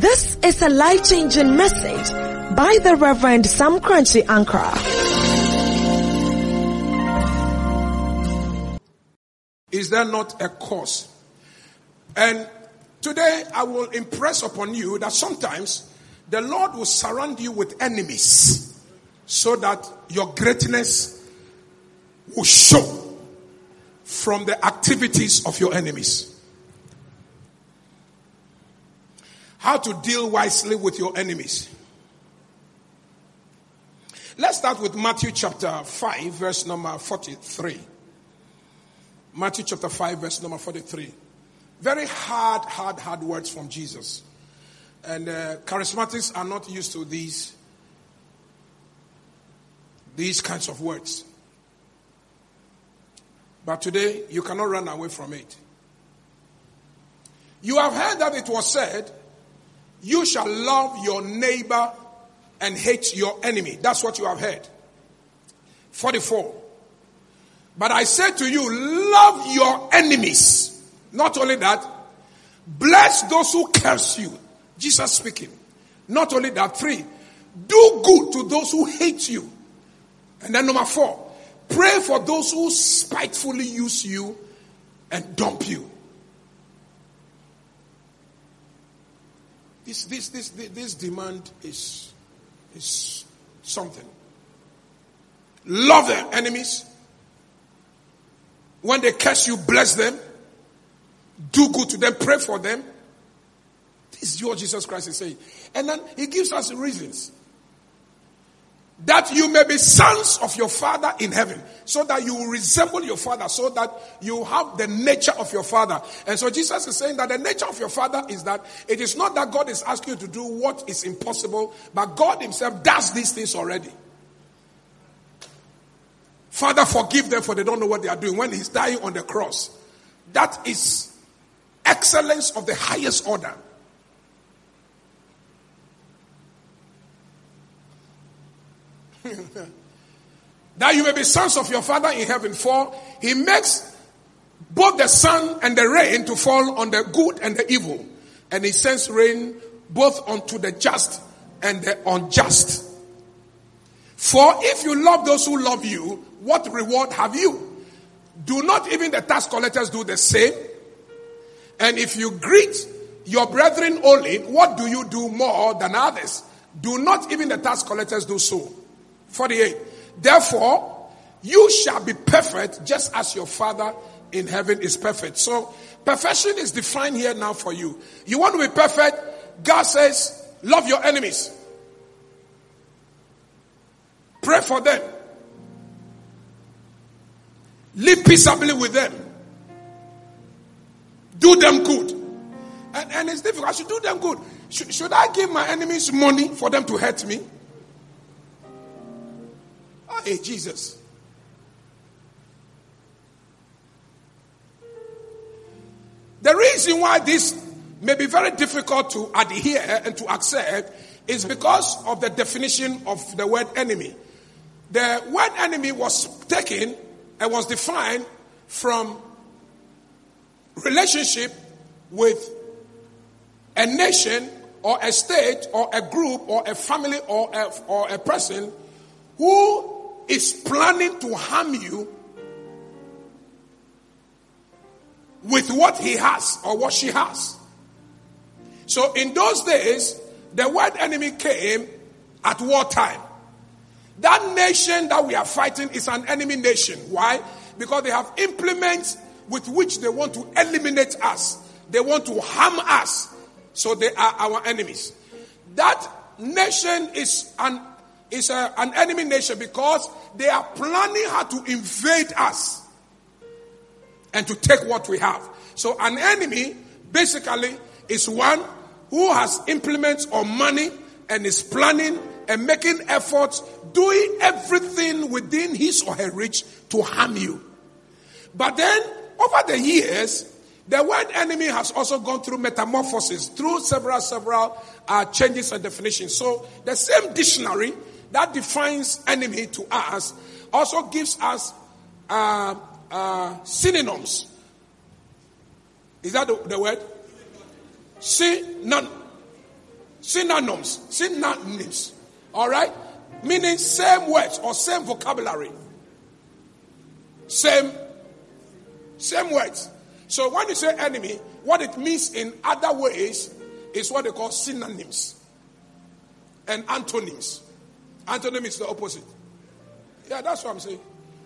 This is a life changing message by the Reverend Sam Korankye Ankrah. Is there not a cause? And today I will impress upon you that sometimes the Lord will surround you with enemies so that your greatness will show from the activities of your enemies. How to deal wisely with your enemies. Let's start with Matthew chapter 5, verse number 43. Matthew chapter 5, verse number 43. Very hard, hard, hard words from Jesus. And uh, charismatics are not used to these, these kinds of words. But today, you cannot run away from it. You have heard that it was said, You shall love your neighbor and hate your enemy. That's what you have heard. 44. But I say to you, love your enemies. Not only that, bless those who curse you. Jesus speaking. Not only that, three, do good to those who hate you. And then number four, pray for those who spitefully use you and dump you. This, this, this, this demand is, is something. Love their enemies. When they curse you, bless them. Do good to them. Pray for them. This is what Jesus Christ is saying. And then he gives us reasons. That you may be sons of your Father in heaven. So that you resemble your Father. So that you have the nature of your Father. And so Jesus is saying that the nature of your Father is that it is not that God is asking you to do what is impossible, but God Himself does these things already. Father, forgive them for they don't know what they are doing. When He's dying on the cross, that is excellence of the highest order. that you may be sons of your Father in heaven. For he makes both the sun and the rain to fall on the good and the evil. And he sends rain both unto the just and the unjust. For if you love those who love you, what reward have you? Do not even the tax collectors do the same? And if you greet your brethren only, what do you do more than others? Do not even the tax collectors do so? 48. Therefore, you shall be perfect just as your Father in heaven is perfect. So, perfection is defined here now for you. You want to be perfect? God says, love your enemies. Pray for them. Live peaceably with them. Do them good. And, and it's difficult. I should do them good. Should, should I give my enemies money for them to hurt me? Hey, Jesus. The reason why this may be very difficult to adhere and to accept is because of the definition of the word enemy. The word enemy was taken and was defined from relationship with a nation or a state or a group or a family or a, or a person who is planning to harm you with what he has or what she has. So in those days, the word enemy came at wartime. That nation that we are fighting is an enemy nation. Why? Because they have implements with which they want to eliminate us. They want to harm us. So they are our enemies. That nation is an, is a, an enemy nation because they are planning how to invade us and to take what we have. So an enemy basically is one who has implements or money and is planning and making efforts, doing everything within his or her reach to harm you. But then, over the years, the word enemy has also gone through metamorphosis, through several, several uh, changes and definitions. So the same dictionary that defines enemy to us also gives us uh, uh, synonyms Is that the, the word? Synon, synonyms. Synonyms. All right? Meaning same words or same vocabulary. Same, same words. So when you say enemy, what it means in other ways is what they call synonyms and antonyms. Antonym is the opposite. Yeah, that's what I'm saying.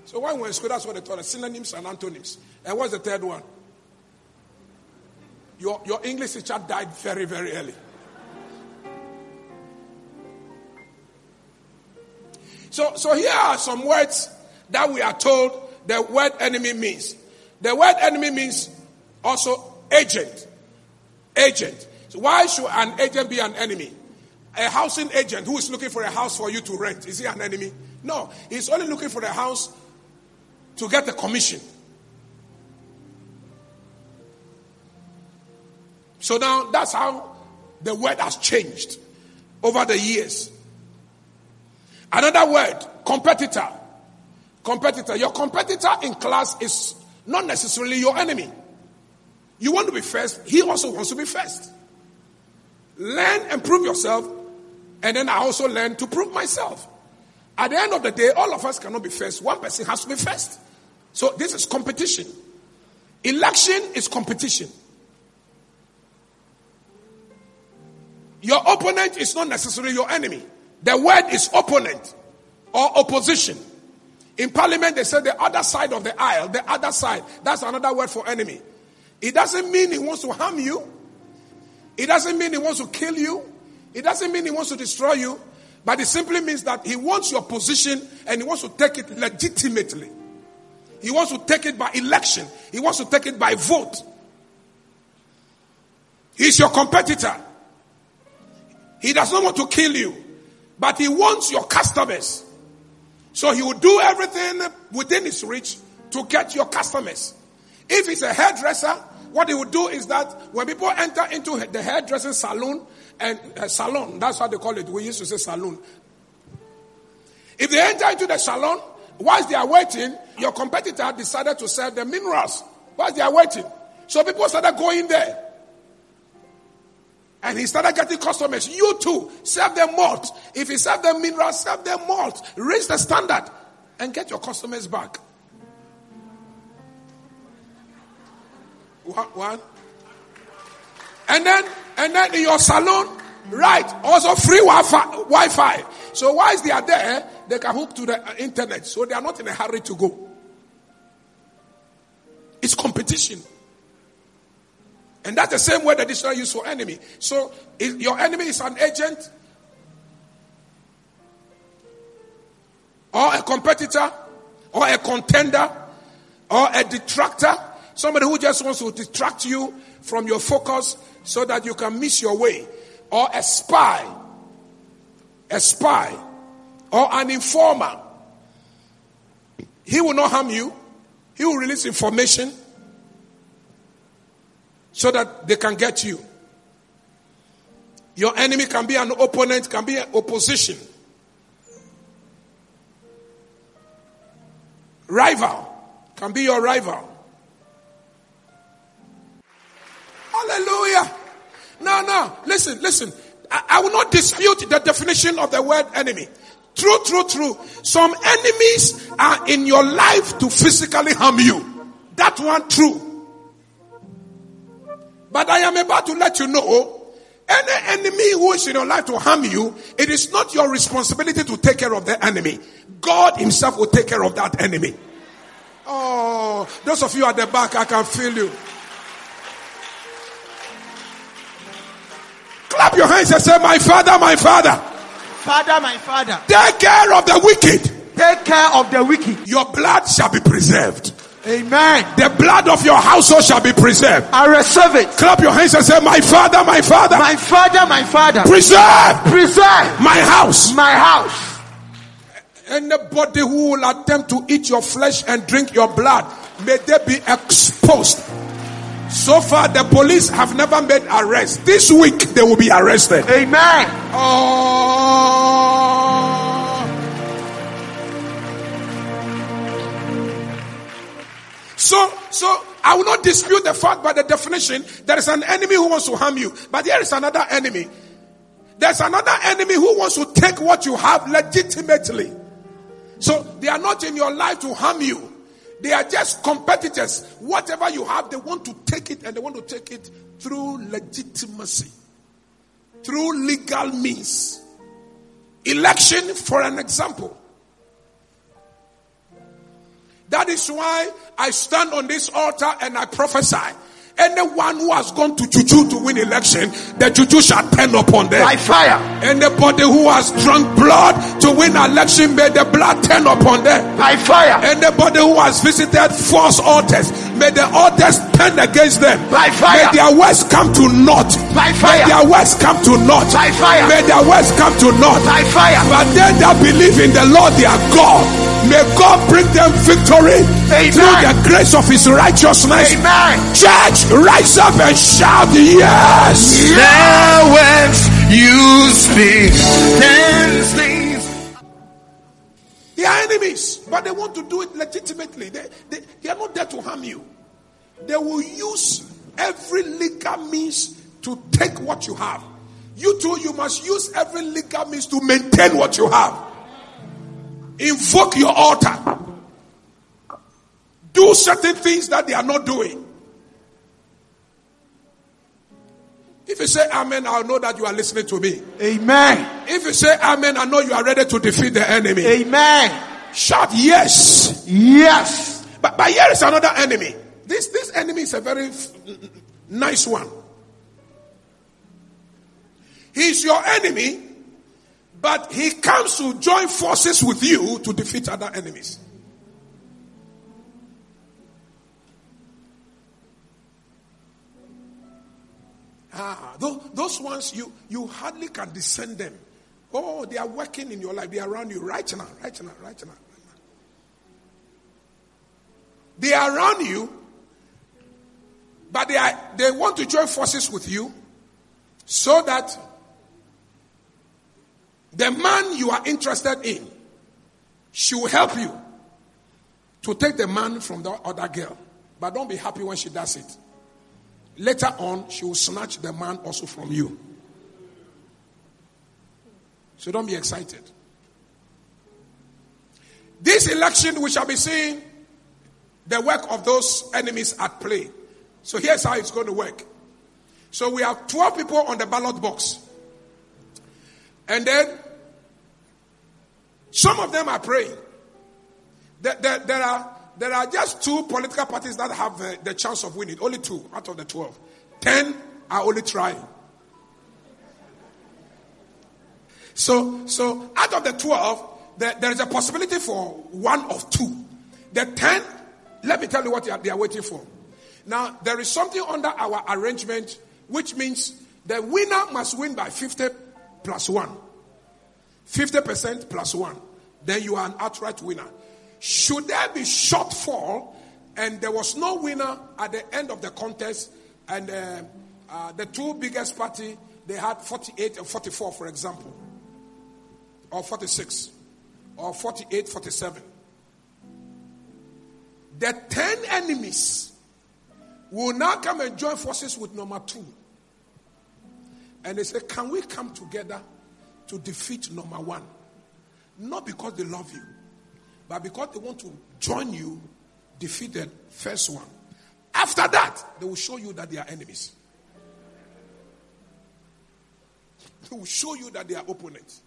So when we're in school, that's what they taught us synonyms and antonyms. And what's the third one? Your, your English teacher died very, very early. So, so here are some words that we are told the word enemy means. The word enemy means also agent. Agent. So why should an agent be an enemy? A housing agent who is looking for a house for you to rent, is he an enemy? No, he's only looking for a house to get a commission. So now that's how the word has changed over the years. Another word, competitor. Competitor. Your competitor in class is not necessarily your enemy. You want to be first, he also wants to be first. Learn and prove yourself, and then I also learn to prove myself. At the end of the day, all of us cannot be first. One person has to be first. So this is competition. Election is competition. Your opponent is not necessarily your enemy. The word is opponent or opposition. In parliament, they say the other side of the aisle, the other side. That's another word for enemy. It doesn't mean he wants to harm you. It doesn't mean he wants to kill you. It doesn't mean he wants to destroy you. But it simply means that he wants your position and he wants to take it legitimately. He wants to take it by election. He wants to take it by vote. He's your competitor. He does not want to kill you, but he wants your customers. So he will do everything within his reach to get your customers. If he's a hairdresser, what he will do is that when people enter into the hairdressing salon and uh, salon, that's what they call it. We used to say salon. If they enter into the salon, whilst they are waiting, your competitor decided to sell the minerals whilst they are waiting. So people started going there. And he started getting customers. You too, serve them malt. If you serve them minerals, serve them malt. Raise the standard and get your customers back. One. And then, and then in your salon, right, also free Wi-Fi. Wi-Fi. So whilst they are there, they can hook to the uh, internet. So they are not in a hurry to go. It's competition. And that's the same word that dictionary use for enemy. So your enemy is an agent or a competitor or a contender or a detractor, somebody who just wants to distract you from your focus so that you can miss your way, or a spy, a spy, or an informer. He will not harm you. He will release information so that they can get you. Your enemy can be an opponent, can be an opposition. Rival can be your rival. Hallelujah. No, no. Listen, listen. I, I will not dispute the definition of the word enemy. True, true, true. Some enemies are in your life to physically harm you. That one true. But I am about to let you know any enemy who is in your life to harm you, it is not your responsibility to take care of the enemy. God Himself will take care of that enemy. Oh, those of you at the back, I can feel you. Clap your hands and say, My father, my father. Father, my father. Take care of the wicked. Take care of the wicked. Your blood shall be preserved. Amen. The blood of your household shall be preserved. I receive it. Clap your hands and say, My father, my father. My father, my father. Preserve Preserve my house. my house. Anybody who will attempt to eat your flesh and drink your blood, may they be exposed. So far, the police have never made arrest. This week, they will be arrested. Amen. Oh. So, so I will not dispute the fact by the definition there is an enemy who wants to harm you. But there is another enemy. There's another enemy who wants to take what you have legitimately. So they are not in your life to harm you. They are just competitors. Whatever you have, they want to take it and they want to take it through legitimacy, through legal means. Election, for an example. That is why I stand on this altar and I prophesy. Anyone who has gone to Juju to win election, the Juju shall turn upon them. By fire. Anybody who has drunk blood to win election, may the blood turn upon them. By fire. Anybody who has visited false altars, may the altars turn against them. By fire. May their words come to naught. By fire. May their words come to naught. By fire. May their words come to naught. By fire. But they that believe in the Lord their God, may God bring them victory Amen. through the grace of his righteousness. Amen. Church, rise up and shout yes. Now when you speak, things. They are enemies, but they want to do it legitimately. They, they, they are not there to harm you. They will use every legal means to take what you have. You too, you must use every legal means to maintain what you have. Invoke your altar. Do certain things that they are not doing. If you say amen, I'll know that you are listening to me. Amen. If you say amen, I know you are ready to defeat the enemy. Amen. Shout yes. Yes. But, but here is another enemy. This, this enemy is a very f- nice one. He's your enemy, but he comes to join forces with you to defeat other enemies. Ah, those, those ones you, you hardly can discern them. Oh, they are working in your life. They are around you right now, right now, right now. They are around you, but they are they want to join forces with you so that the man you are interested in should help you to take the man from the other girl. But don't be happy when she does it. Later on, she will snatch the man also from you. So don't be excited. This election, we shall be seeing the work of those enemies at play. So here's how it's going to work. So we have 12 people on the ballot box. And then some of them are praying. There, there, there are, there are just two political parties that have uh, the chance of winning. Only two out of the 12. 10 are only trying. So, so out of the 12, there, there is a possibility for one of two. The 10, let me tell you what they are, they are waiting for. Now, there is something under our arrangement which means the winner must win by 50 plus 1. 50% plus 1. Then you are an outright winner. Should there be shortfall and there was no winner at the end of the contest and uh, uh, the two biggest party they had 48 and 44 for example or 46 or 48 47 the 10 enemies will now come and join forces with number 2 and they say can we come together to defeat number 1 not because they love you but because they want to join you defeat the first one. After that they will show you that they are enemies. They will show you that they are opponents.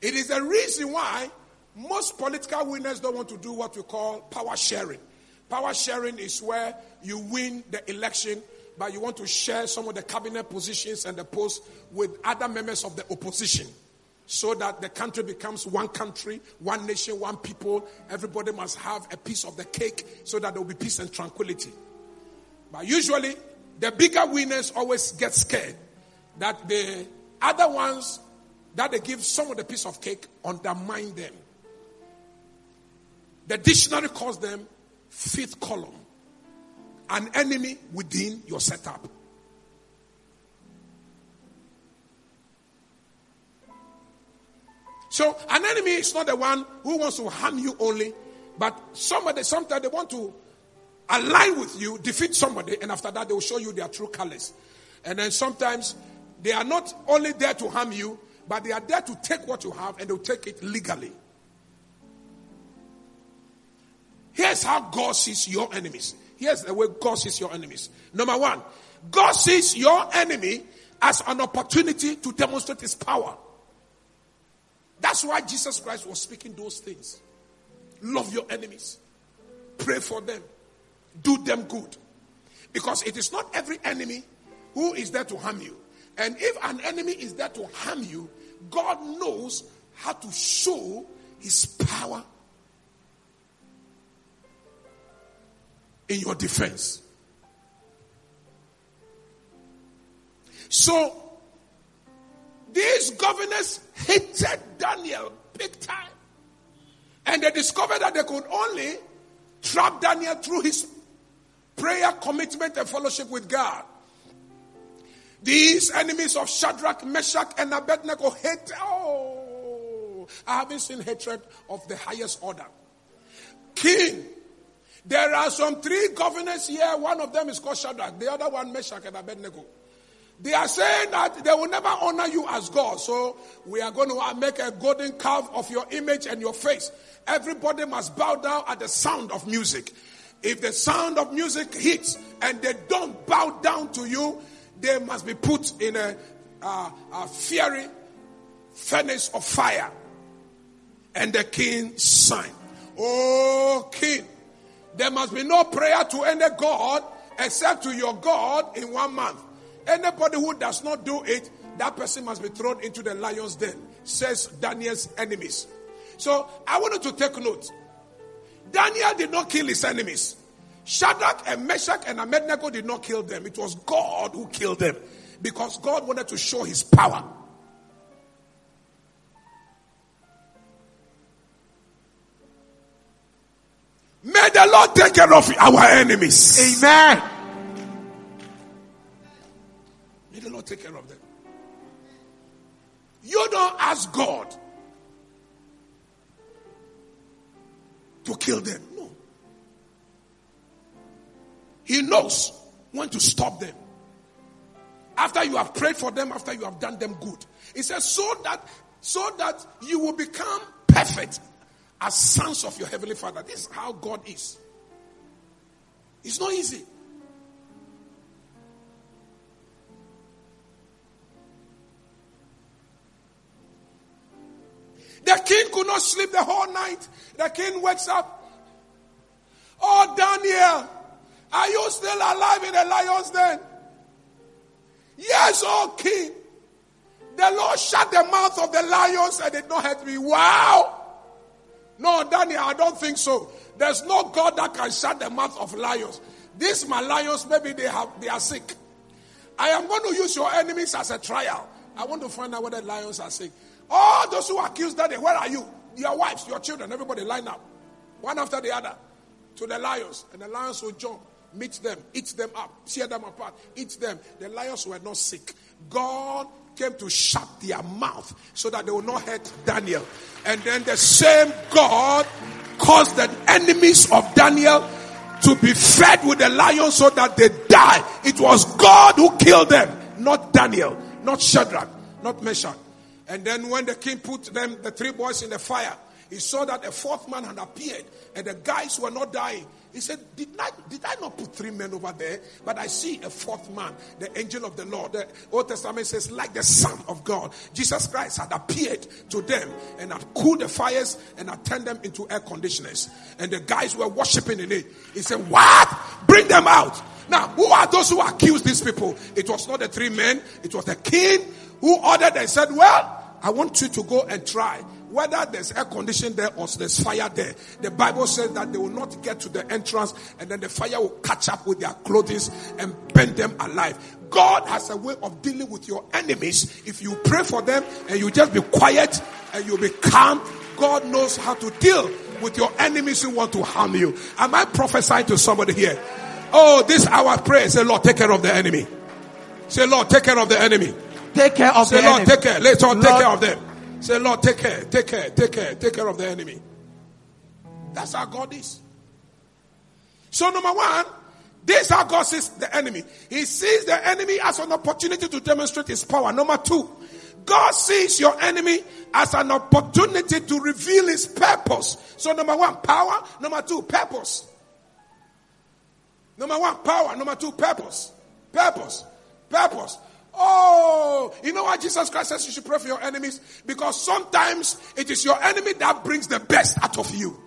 It is the reason why most political winners don't want to do what we call power sharing. Power sharing is where you win the election, but you want to share some of the cabinet positions and the posts with other members of the opposition so that the country becomes one country, one nation, one people. Everybody must have a piece of the cake so that there will be peace and tranquility. But usually, the bigger winners always get scared that the other ones that they give some of the piece of cake undermine them. The dictionary calls them fifth column, an enemy within your setup. So an enemy is not the one who wants to harm you only, but somebody sometimes they want to align with you, defeat somebody, and after that they will show you their true colors. And then sometimes they are not only there to harm you, but they are there to take what you have and they'll take it legally. Here's how God sees your enemies. Here's the way God sees your enemies. Number one, God sees your enemy as an opportunity to demonstrate his power. That's why Jesus Christ was speaking those things. Love your enemies, pray for them, do them good. Because it is not every enemy who is there to harm you. And if an enemy is there to harm you, God knows how to show his power in your defense. So, these governors hated Daniel big time. And they discovered that they could only trap Daniel through his prayer, commitment, and fellowship with God. These enemies of Shadrach, Meshach, and Abednego hate. Oh, I haven't seen hatred of the highest order. King, there are some three governors here. One of them is called Shadrach, the other one Meshach and Abednego. They are saying that they will never honor you as God. So we are going to make a golden calf of your image and your face. Everybody must bow down at the sound of music. If the sound of music hits and they don't bow down to you, they must be put in a, uh, a fiery furnace of fire. And the king signed. Oh, king, there must be no prayer to any God except to your God in one month. Anybody who does not do it, that person must be thrown into the lion's den, says Daniel's enemies. So I wanted to take note. Daniel did not kill his enemies. Shadrach and Meshach and Abednego did not kill them. It was God who killed them because God wanted to show his power. May the Lord take care of our enemies. Amen. May the Lord take care of them. You don't ask God to kill them. No. He knows when to stop them. After you have prayed for them, after you have done them good. He says, so that so that you will become perfect as sons of your heavenly father. This is how God is. It's not easy. The king could not sleep the whole night. The king wakes up. Oh, Daniel, are you still alive in the lion's den? Yes, oh king. The Lord shut the mouth of the lions and did not hurt me. Wow. No, Daniel, I don't think so. There's no God that can shut the mouth of lions. These my maybe they have they are sick. I am going to use your enemies as a trial. I want to find out whether lions are sick. All those who accuse Daniel, where are you? Your wives, your children, everybody line up. One after the other. To the lions. And the lions will jump, meet them, eat them up, tear them apart, eat them. The lions were not sick. God came to shut their mouth so that they will not hurt Daniel. And then the same God caused the enemies of Daniel to be fed with the lion so that they die. It was God who killed them, not Daniel, not Shadrach, not Meshach. And then when the king put them, the three boys in the fire, he saw that a fourth man had appeared and the guys were not dying. He said, did I, did I not put three men over there? But I see a fourth man, the angel of the Lord. The Old Testament says, like the Son of God. Jesus Christ had appeared to them and had cooled the fires and had turned them into air conditioners. And the guys were worshiping in it. He said, What? Bring them out. Now, who are those who accuse these people? It was not the three men, it was the king who ordered and said, Well, I want you to go and try whether there's air condition there or there's fire there. The Bible says that they will not get to the entrance and then the fire will catch up with their clothes and burn them alive. God has a way of dealing with your enemies. If you pray for them and you just be quiet and you be calm, God knows how to deal with your enemies who want to harm you. Am I prophesying to somebody here? Oh, this our prayer. Say, Lord, take care of the enemy. Say, Lord, take care of the enemy. Take care of Say, the Lord, enemy. take care. Let's all take care of them. Say, Lord, take care, take care, take care, take care of the enemy. That's how God is. So, number one, this is how God sees the enemy. He sees the enemy as an opportunity to demonstrate his power. Number two, God sees your enemy as an opportunity to reveal his purpose. So, number one, power. Number two, purpose. Number one, power. Number two, purpose. Purpose. Purpose. Oh, you know why Jesus Christ says you should pray for your enemies? Because sometimes it is your enemy that brings the best out of you.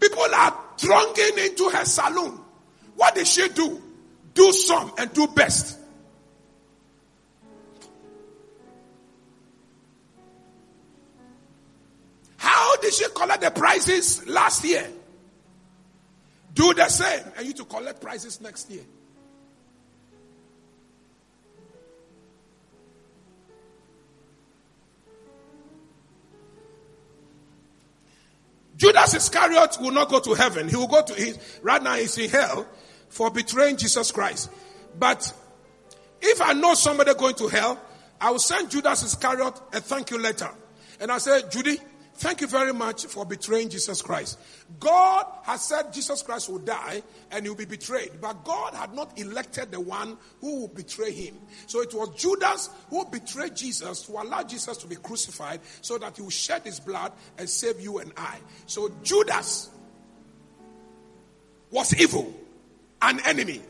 People are thronging into her saloon. What did she do? Do some and do best. How did she collect the prizes last year? Do the same and you to collect prizes next year. Judas Iscariot will not go to heaven. He will go to his, right now he's in hell for betraying Jesus Christ. But if I know somebody going to hell, I will send Judas Iscariot a thank you letter. And I say, Judy, Thank you very much for betraying Jesus Christ. God has said Jesus Christ will die and he'll be betrayed, but God had not elected the one who will betray him. So it was Judas who betrayed Jesus to allow Jesus to be crucified so that he will shed his blood and save you and I. So Judas was evil, an enemy,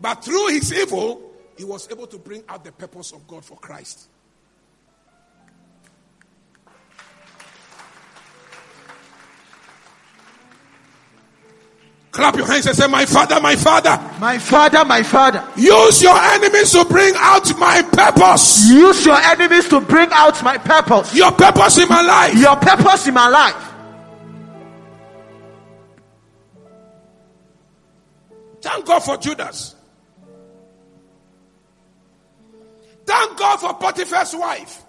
but through his evil, he was able to bring out the purpose of God for Christ. Clap your hands and say, My father, my father. My father, my father. Use your enemies to bring out my purpose. Use your enemies to bring out my purpose. Your purpose in my life. Your purpose in my life. Thank God for Judas. Thank God for Potiphar's wife.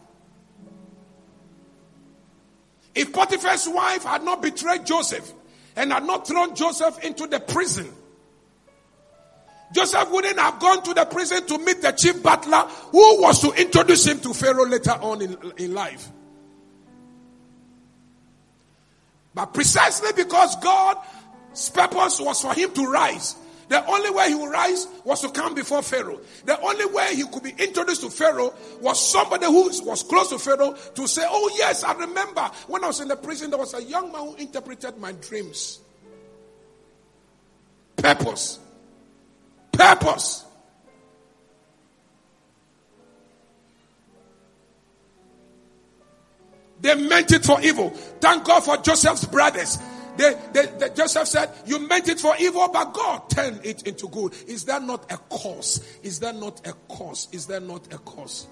If Potiphar's wife had not betrayed Joseph, and had not thrown Joseph into the prison, Joseph wouldn't have gone to the prison to meet the chief butler who was to introduce him to Pharaoh later on in, in life. But precisely because God's purpose was for him to rise, the only way he would rise was to come before Pharaoh. The only way he could be introduced to Pharaoh was somebody who was close to Pharaoh to say, Oh, yes, I remember when I was in the prison, there was a young man who interpreted my dreams. Purpose. Purpose. They meant it for evil. Thank God for Joseph's brothers. They, they, they, Joseph said, You meant it for evil, but God turned it into good. Is that not a cause? Is that not a cause? Is that not a cause?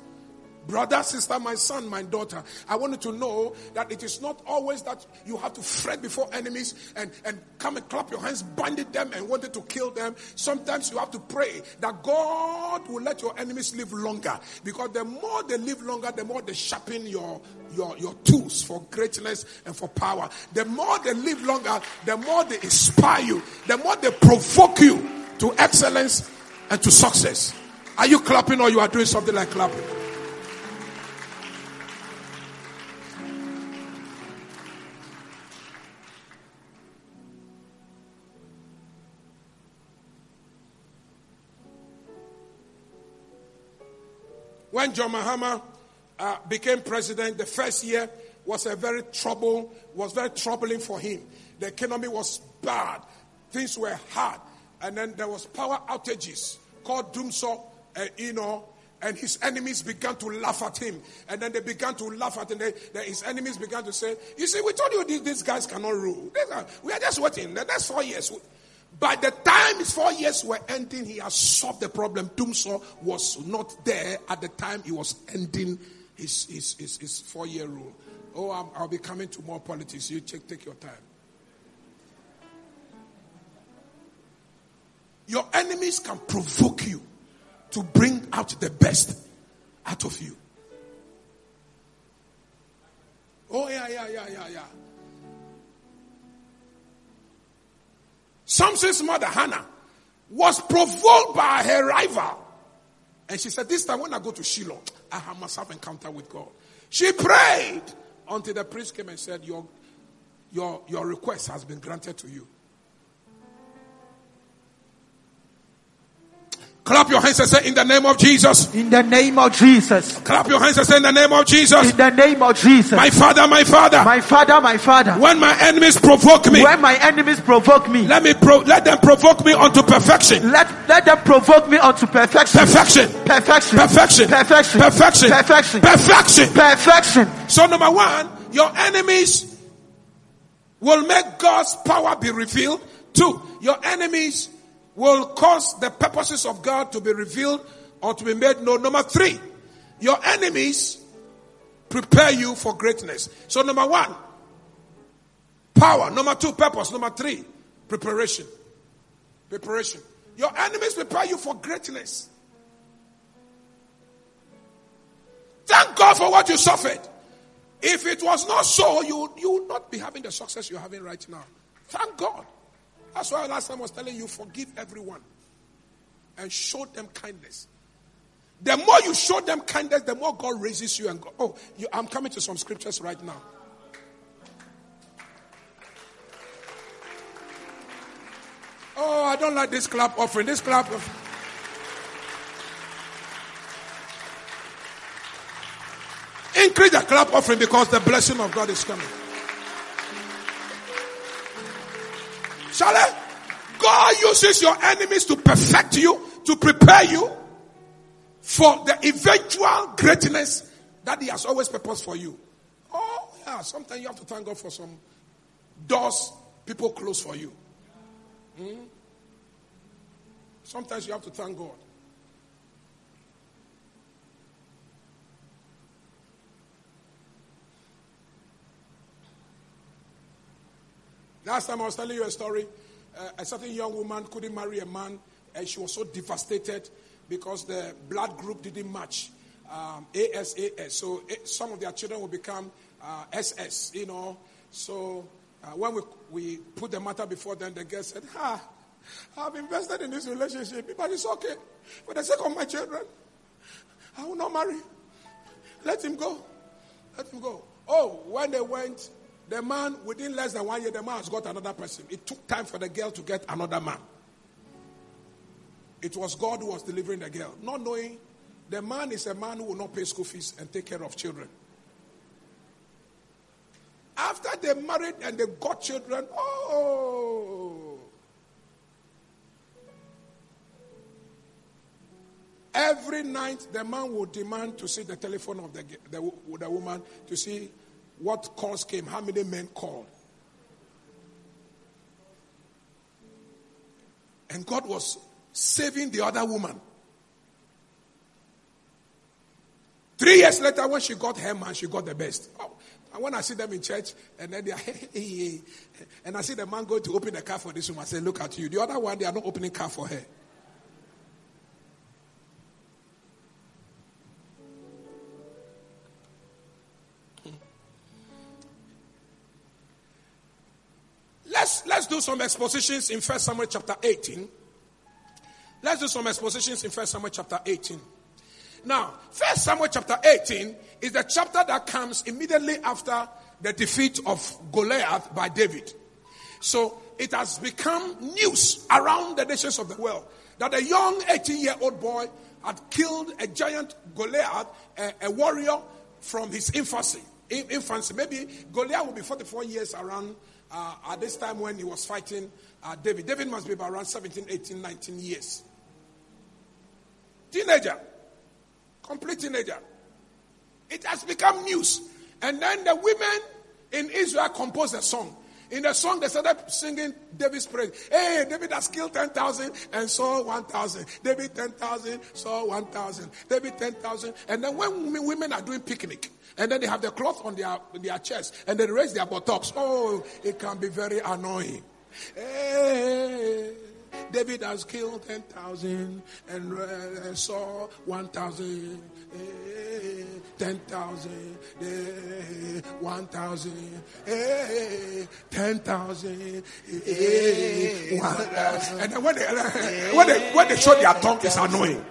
Brother, sister, my son, my daughter, I want you to know that it is not always that you have to fret before enemies and, and come and clap your hands, bandit them and wanted to kill them. Sometimes you have to pray that God will let your enemies live longer. Because the more they live longer, the more they sharpen your, your, your tools for greatness and for power. The more they live longer, the more they inspire you, the more they provoke you to excellence and to success. Are you clapping or you are doing something like clapping? When John Mahama uh, became president, the first year was a very trouble, was very troubling for him. The economy was bad, things were hard, and then there was power outages called Dumsor, uh, you know, and his enemies began to laugh at him. And then they began to laugh at him. They, they, his enemies began to say, You see, we told you these, these guys cannot rule. We are just waiting. The next four years. By the time his four years were ending, he has solved the problem. Dumsor was not there at the time he was ending his, his, his, his four year rule. Oh, i will be coming to more politics. You take, take your time. Your enemies can provoke you to bring out the best out of you. Oh, yeah, yeah, yeah, yeah, yeah. Samson's mother, Hannah, was provoked by her rival And she said, This time when I go to Shiloh, I have must have encounter with God. She prayed until the priest came and said, Your, your, your request has been granted to you. Clap your hands and say, In the name of Jesus. In the name of Jesus. Clap your hands and say, In the name of Jesus. In the name of Jesus. My Father, my Father. My Father, my Father. When my enemies provoke me, When my enemies provoke me, let me pro- let them provoke me unto perfection. let, let them provoke me unto perfection. Perfection. Perfection. Perfection. Perfection. Perfection. Perfection. Perfection. Perfection. So number one, your enemies will make God's power be revealed. Two, your enemies will cause the purposes of God to be revealed or to be made known. Number three, your enemies prepare you for greatness. So number one, power. Number two, purpose. Number three, preparation. Preparation. Your enemies prepare you for greatness. Thank God for what you suffered. If it was not so, you, you would not be having the success you're having right now. Thank God. That's why last time I was telling you, forgive everyone and show them kindness. The more you show them kindness, the more God raises you and go. Oh, you, I'm coming to some scriptures right now. Oh, I don't like this clap offering. This clap offering. Increase the clap offering because the blessing of God is coming. Shall I? God uses your enemies to perfect you, to prepare you for the eventual greatness that He has always purposed for you. Oh, yeah, sometimes you have to thank God for some doors people close for you. Hmm? Sometimes you have to thank God. Last time I was telling you a story. A certain young woman couldn't marry a man, and she was so devastated because the blood group didn't match. Um, ASAS. So eh, some of their children will become uh, SS, you know. So uh, when we, we put the matter before them, the girl said, Ha, I've invested in this relationship, but it's okay. For the sake of my children, I will not marry. Let him go. Let him go. Oh, when they went, the man, within less than one year, the man has got another person. It took time for the girl to get another man. It was God who was delivering the girl, not knowing the man is a man who will not pay school fees and take care of children. After they married and they got children, oh. Every night, the man would demand to see the telephone of the, the, the woman to see what calls came, how many men called. And God was saving the other woman. Three years later, when she got her man, she got the best. Oh, and when I see them in church, and then they are, and I see the man going to open the car for this woman, I say, Look at you. The other one, they are not opening car for her. Let's, let's do some expositions in First Samuel chapter 18. Let's do some expositions in First Samuel chapter 18. Now, First Samuel chapter 18 is the chapter that comes immediately after the defeat of Goliath by David. So it has become news around the nations of the world that a young 18 year old boy had killed a giant Goliath, a, a warrior from his infancy. Infancy. Maybe Goliath will be 44 years around uh, at this time when he was fighting uh, David. David must be about around 17, 18, 19 years. Teenager. Complete teenager. It has become news. And then the women in Israel composed a song. In the song, they started singing David's praise. Hey, David has killed 10,000 and Saul 1,000. David 10,000, Saul 1,000. David 10,000. And then when women are doing picnic, and then they have the cloth on their, their chest, and they raise their buttocks. Oh, it can be very annoying. Hey, David has killed 10,000 and uh, uh Saul 1,000. Hey, eh, 10,000, hey, eh, 1,000, hey, eh, 10,000, hey, 1,000. And then when they, uh, when, they, when they show their tongue, it's annoying.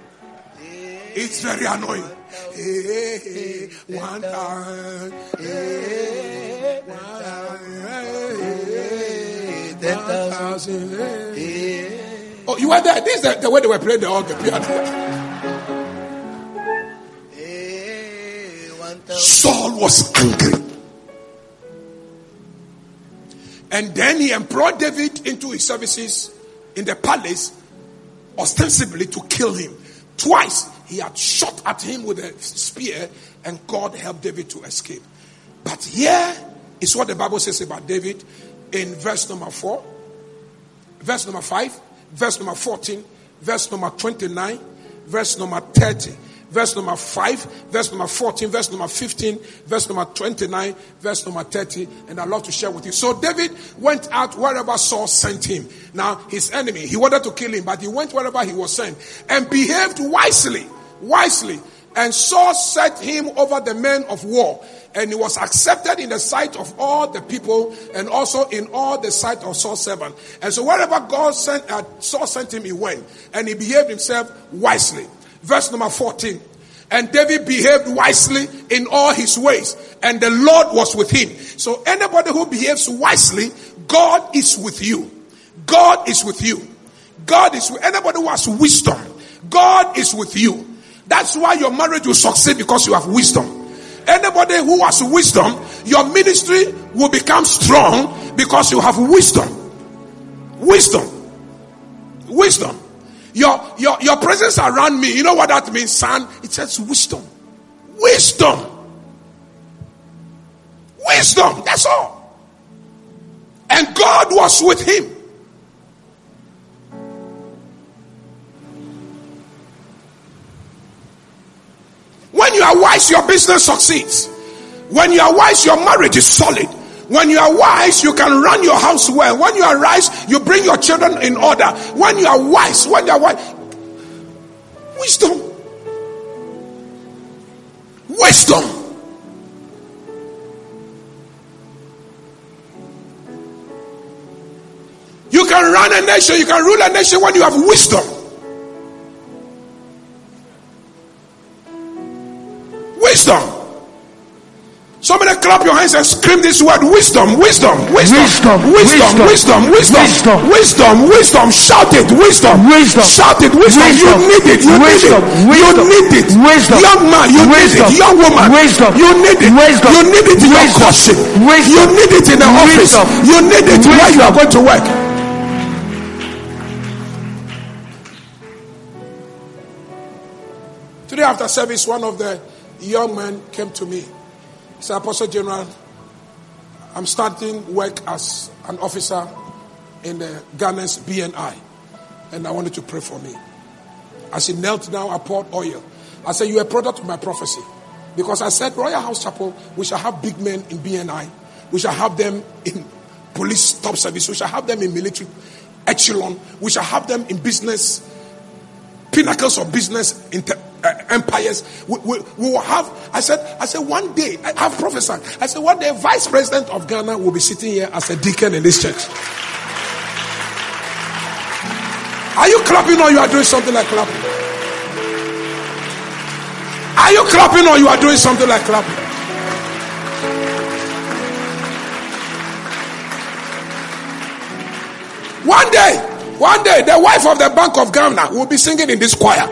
It's very annoying. Hey, one time. Hey, one thousand. Hey. Oh, you were there. This is the, the way they were playing the organ piano. Saul was angry. And then he employed David into his services in the palace, ostensibly to kill him. Twice he had shot at him with a spear, and God helped David to escape. But here is what the Bible says about David in verse number 4, verse number 5, verse number 14, verse number 29, verse number 30 verse number 5, verse number 14, verse number 15, verse number 29, verse number 30, and I'd love to share with you. So David went out wherever Saul sent him. Now, his enemy, he wanted to kill him, but he went wherever he was sent and behaved wisely, wisely. And Saul set him over the men of war. And he was accepted in the sight of all the people and also in all the sight of Saul's servant. And so wherever God sent, uh, Saul sent him, he went. And he behaved himself wisely. Verse number 14. And David behaved wisely in all his ways, and the Lord was with him. So anybody who behaves wisely, God is with you. God is with you. God is with anybody who has wisdom. God is with you. That's why your marriage will succeed because you have wisdom. Anybody who has wisdom, your ministry will become strong because you have wisdom. Wisdom. Wisdom. Your, your, your presence around me, you know what that means, son? It says wisdom. Wisdom. Wisdom. That's all. And God was with him. You are wise, your business succeeds. When you are wise, your marriage is solid. When you are wise, you can run your house well. When you are wise, you bring your children in order. When you are wise, when you are wise, wisdom. Wisdom. You can run a nation, you can rule a nation when you have wisdom. Wisdom. Somebody clap your hands and scream this word wisdom, wisdom, wisdom, wisdom, wisdom, wisdom, wisdom, wisdom, wisdom. Shout it, wisdom, wisdom. Shout it, wisdom. You need it, you need it, you need it. Wisdom, young man, you need it. Young woman, wisdom. You need it, wisdom. You need it in your courtship. You need it in the office. You need it where you are going to work. Today after service, one of the young man came to me He said, Apostle General, I'm starting work as an officer in the Ghana's BNI, and I wanted to pray for me. As he knelt down, I poured oil. I said, You're a product of my prophecy. Because I said, Royalhouse Chapel, we shall have big men in BNI, we shall have them in police top service, we shall have them in military echelon, we shall have them in business, pinnacles of business, inter- uh, empires. We, we, we, will have. I said. I said one day. I have prophesied. I said one day, Vice President of Ghana will be sitting here as a deacon in this church. Are you clapping or you are doing something like clapping? Are you clapping or you are doing something like clapping? One day, one day, the wife of the Bank of Ghana will be singing in this choir.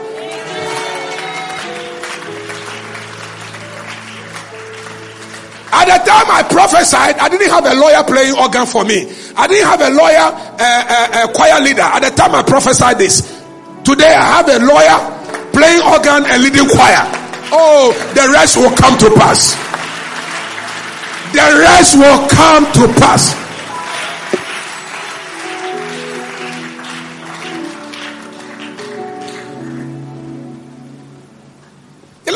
At the time I prophesied, I didn't have a lawyer playing organ for me. I didn't have a lawyer, uh, uh, a choir leader. At the time I prophesied this. Today I have a lawyer playing organ and leading choir. Oh, the rest will come to pass. The rest will come to pass.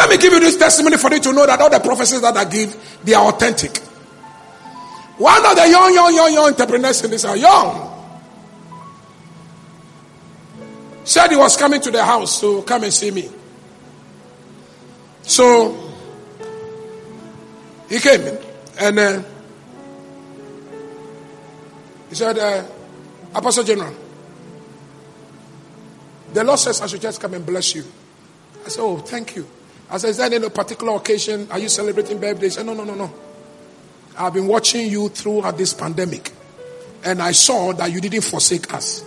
Let me give you this testimony for you to know that all the prophecies that I give, they are authentic. One of the young, young, young, young entrepreneurs in this are young. Said he was coming to the house to come and see me. So he came in and uh, he said, uh, Apostle General, the Lord says I should just come and bless you I said, Oh, thank you. I said, there any particular occasion? Are you celebrating birthdays? No, no, no, no. I've been watching you throughout this pandemic. And I saw that you didn't forsake us.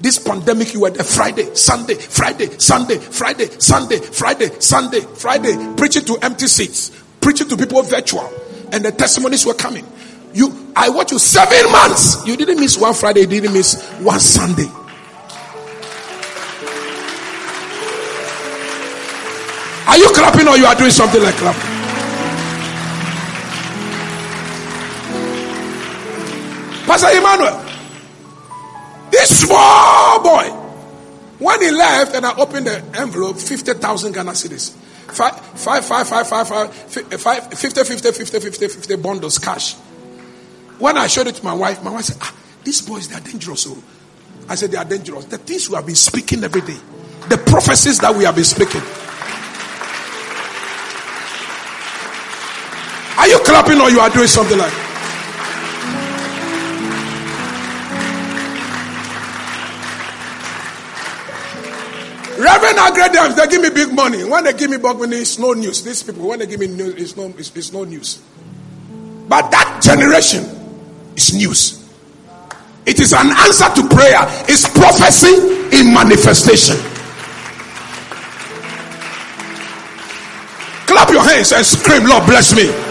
This pandemic, you were there Friday, Sunday, Friday, Sunday, Friday, Sunday, Friday, Sunday, Friday, preaching to empty seats, preaching to people virtual, and the testimonies were coming. You, I watched you seven months. You didn't miss one Friday, you didn't miss one Sunday. Are you clapping or you are doing something like clapping? Pastor Emmanuel, this small boy, when he left and I opened the envelope, 50,000 Ghana cedis. Five, five, five, five, five, five, five, 50, 50, 50, 50, 50 bundles cash. When I showed it to my wife, my wife said, ah, these boys, they are dangerous. So I said, they are dangerous. The things we have been speaking every day, the prophecies that we have been speaking. Are you clapping or you are doing something like Reverend Agredams, they give me big money. When they give me big money, it's no news. These people, when they give me news, it's no, it's, it's no news. But that generation is news. It is an answer to prayer. It's prophecy in manifestation. Clap your hands and scream, Lord bless me.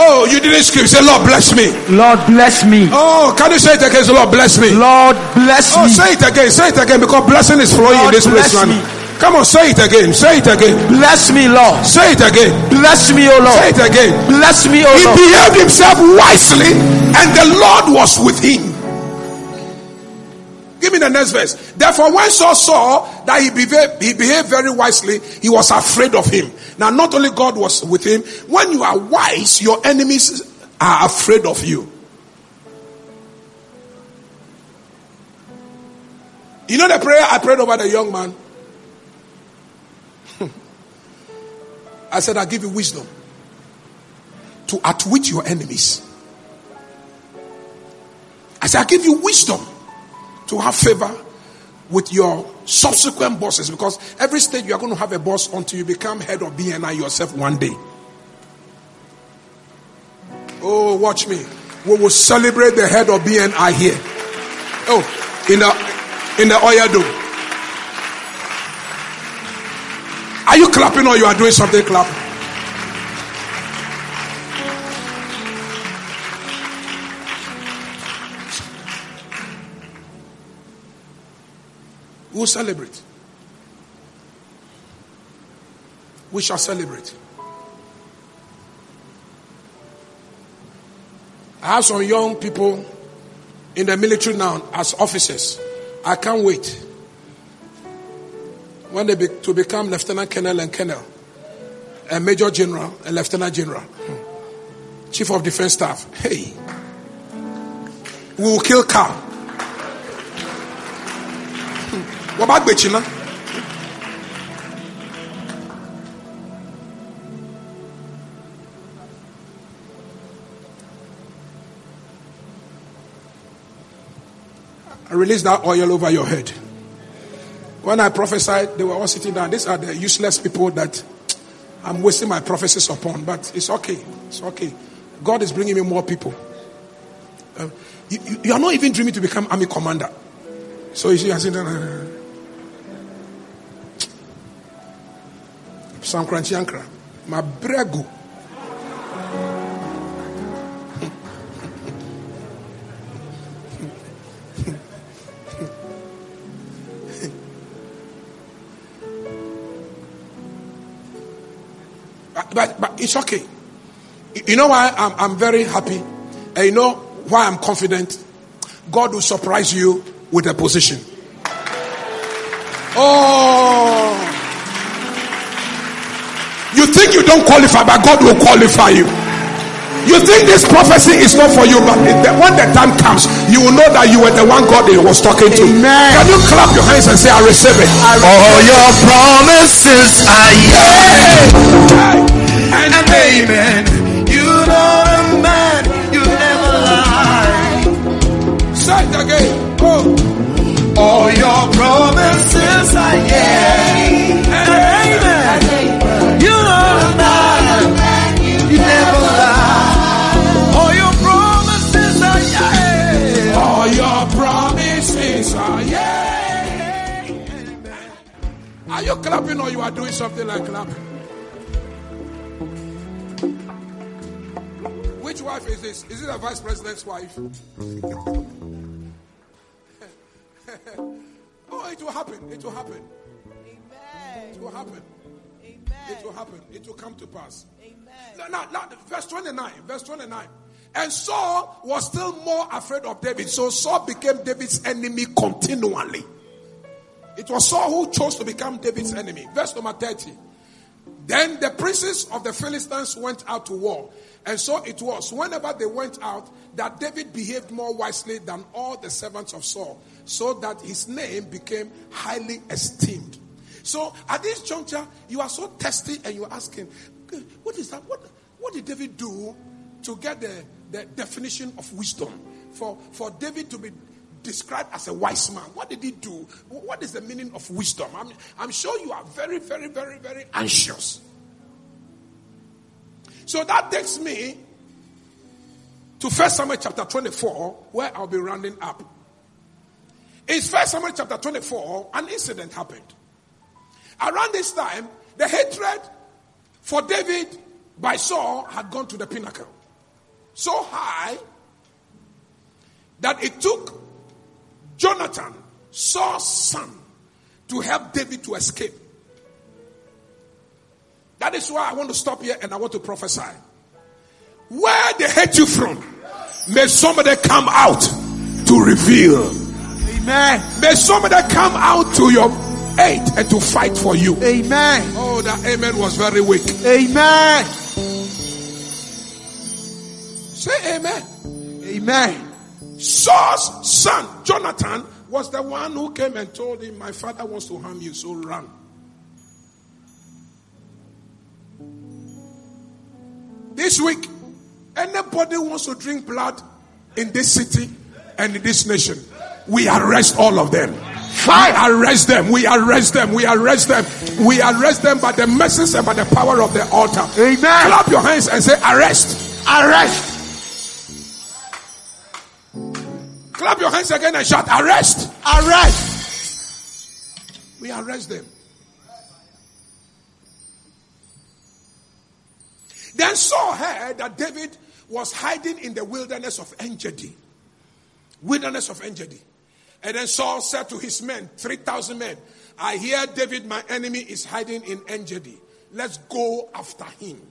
Oh, you didn't scream. Say, Lord, bless me. Lord, bless me. Oh, can you say it again? Say, Lord, bless me. Lord, bless Oh, me. say it again. Say it again because blessing is flowing in this place. me. Come on, say it again. Say it again. Bless me, Lord. Say it again. Bless me, O Say it again. Bless me, O He Lord. behaved himself wisely, and the Lord was with him. Give me the next verse. Therefore, when Saul saw that he behaved, he behaved very wisely, he was afraid of him. Now, not only God was with him, when you are wise, your enemies are afraid of you. You know the prayer I prayed over the young man? I said, I give you wisdom to outwit your enemies. I said, I give you wisdom to have favor with your subsequent bosses because every stage you are going to have a boss until you become head of BNI yourself one day. Oh, watch me. We will celebrate the head of BNI here. Oh, in the in the oil dome. Are you clapping or you are doing something clapping? We'll celebrate. We shall celebrate. I have some young people in the military now as officers. I can't wait when they be, to become lieutenant colonel and colonel, a major general, a lieutenant general, chief of defense staff. Hey, we will kill cow. What about Bechina? I release that oil over your head. When I prophesied, they were all sitting down. These are the useless people that I'm wasting my prophecies upon, but it's okay. It's okay. God is bringing me more people. Uh, you, you, you are not even dreaming to become army commander. So you see, I said, Sam Korankye Ankrah, my brego. But, but, but it's okay. You know why I'm, I'm very happy? And you know why I'm confident? God will surprise you with a position. Oh. You think you don't qualify, but God will qualify you. You think this prophecy is not for you, but it- when the time comes, you will know that you were the one God was talking to. Amen. Can you clap your hands and say, I receive it? All your promises are yes And and amen. You know a man, you never lie. say it again. Oh. All your promises are yes something like clapping. Which wife is this? Is it a vice president's wife? oh, it will happen. It will happen. Amen. It will happen. It will happen. It will come to pass. Amen. Now, now, now, verse 29. Verse 29. And Saul was still more afraid of David. So Saul became David's enemy continually. It was Saul who chose to become David's enemy. Verse number 30. Then the princes of the Philistines went out to war. And so it was, whenever they went out, that David behaved more wisely than all the servants of Saul, so that his name became highly esteemed. So at this juncture, you are so thirsty and you're asking, what is that? What, what did David do to get the, the definition of wisdom? For, for David to be described as a wise man, what did he do? What is the meaning of wisdom? I'm, I'm sure you are very, very, very, very anxious. So that takes me to First Samuel chapter 24, where I'll be rounding up. In First Samuel chapter 24, an incident happened. Around this time, the hatred for David by Saul had gone to the pinnacle. So high that it took Jonathan, Saul's son, to help David to escape. That is why I want to stop here and I want to prophesy. Where they hate you from, may somebody come out to reveal. Amen. May somebody come out to your aid and to fight for you. Amen. Oh, that amen was very weak. Amen. Say amen. Amen. Saul's son, Jonathan, was the one who came and told him, My father wants to harm you, so run. This week, anybody wants to drink blood in this city and in this nation, we arrest all of them. We arrest them. We arrest them. We arrest them. We arrest them by the message and by the power of the altar. Amen. Clap your hands and say, Arrest. Arrest. Clap your hands again and shout, Arrest. Arrest. We arrest them. Then Saul heard that David was hiding in the wilderness of Engedi. Wilderness of Engedi. And then Saul said to his men, 3,000 men, I hear David, my enemy, is hiding in Engedi. Let's go after him.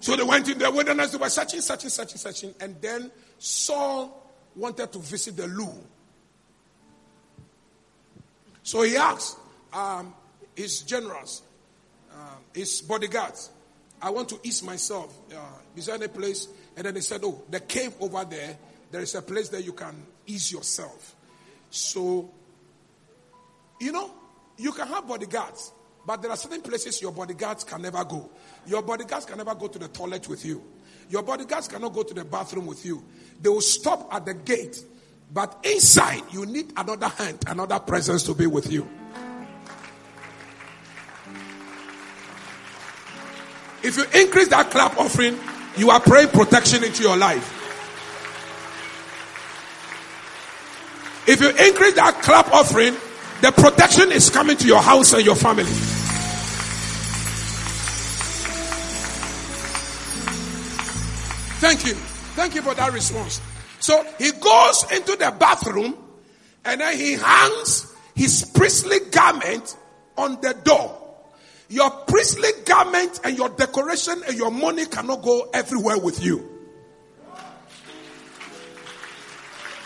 So they went in the wilderness, they were searching, searching, searching, searching. And then Saul wanted to visit the loo. So he asked um, his generals, um, his bodyguards, I want to ease myself. Uh, there any place? And then they said, Oh, the cave over there, there is a place that you can ease yourself. So, you know, you can have bodyguards, but there are certain places your bodyguards can never go. Your bodyguards can never go to the toilet with you. Your bodyguards cannot go to the bathroom with you. They will stop at the gate. But inside, you need another hand, another presence to be with you. If you increase that clap offering, you are praying protection into your life. If you increase that clap offering, the protection is coming to your house and your family. Thank you. Thank you for that response. So he goes into the bathroom and then he hangs his priestly garment on the door. Your priestly garment and your decoration and your money cannot go everywhere with you.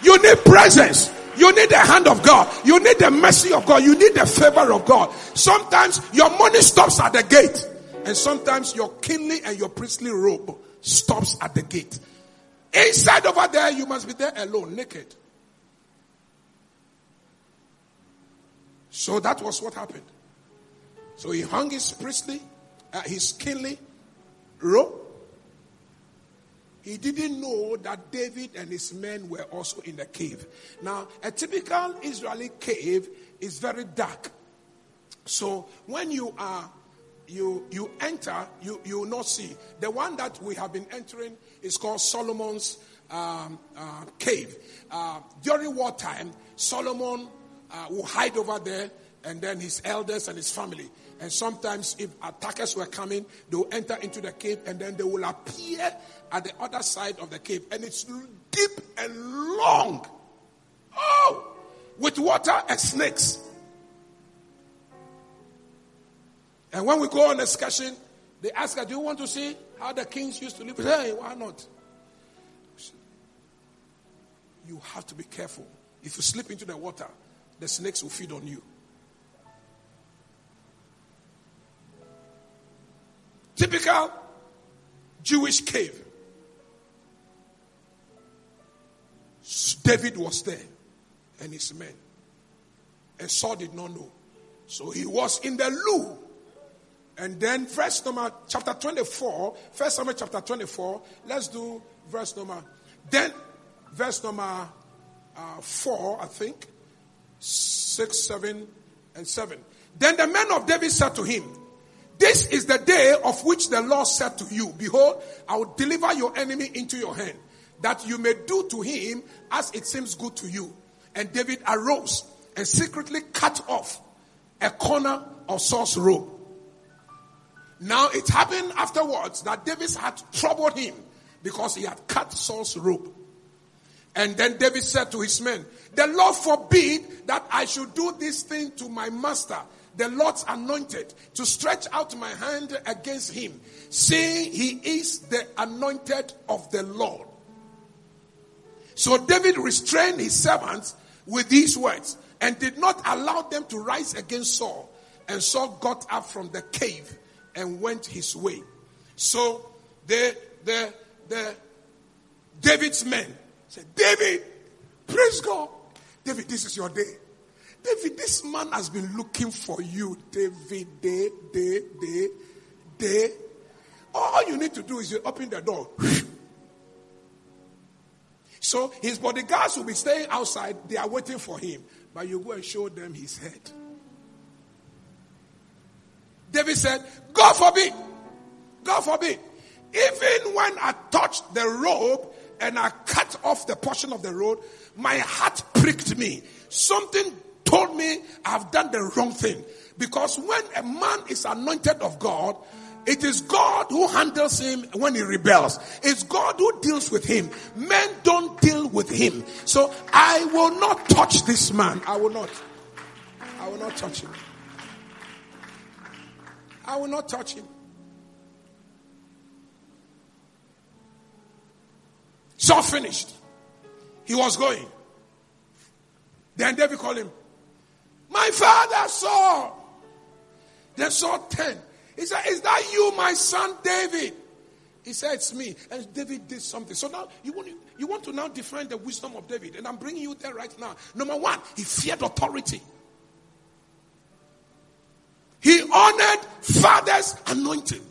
You need presence. You need the hand of God. You need the mercy of God. You need the favor of God. Sometimes your money stops at the gate. And sometimes your kingly and your priestly robe stops at the gate. Inside over there, you must be there alone, naked. So that was what happened. So he hung his priestly, uh, his kingly robe. He didn't know that David and his men were also in the cave. Now, a typical Israeli cave is very dark. So when you are you you enter, you you will not see. The one that we have been entering is called Solomon's um, uh, cave. Uh, during wartime, Solomon uh, will hide over there and then his elders and his family. And sometimes, if attackers were coming, they will enter into the cave and then they will appear at the other side of the cave. And it's deep and long. Oh, with water and snakes. And when we go on excursion, they ask us, Do you want to see how the kings used to live? Hey, why not? You have to be careful. If you slip into the water, the snakes will feed on you. Typical Jewish cave. David was there and his men. And Saul did not know. So he was in the loo. And then verse number chapter 24, first Samuel chapter 24, let's do verse number, then verse number uh, 4, I think, 6, 7, and 7. Then the men of David said to him, This is the day of which the Lord said to you, Behold, I will deliver your enemy into your hand, that you may do to him as it seems good to you. And David arose and secretly cut off a corner of Saul's robe. Now it happened afterwards that David had troubled him because he had cut Saul's robe. And then David said to his men, The Lord forbid that I should do this thing to my master, the Lord's anointed, to stretch out my hand against him, seeing he is the anointed of the Lord. So David restrained his servants with these words and did not allow them to rise against Saul. And Saul got up from the cave and went his way. So the the the David's men said, David, praise God. David, this is your day. David, this man has been looking for you. David, day, day, day, day. All you need to do is you open the door. So his bodyguards will be staying outside. They are waiting for him. But you go and show them his head. David said, God forbid. God forbid. Even when I touched the robe and I cut off the portion of the robe, my heart pricked me. Something told me I've done the wrong thing. Because when a man is anointed of God, it is God who handles him when he rebels. It's God who deals with him. Men don't deal with him. So I will not touch this man. I will not. I will not touch him. I will not touch him. So finished. He was going. Then David called him. My father Saul. Then Saul ten. He said, Is that you, my son David? He said, It's me. And David did something. So now you want, you want to now define the wisdom of David. And I'm bringing you there right now. Number one, he feared authority. He honored father's anointing.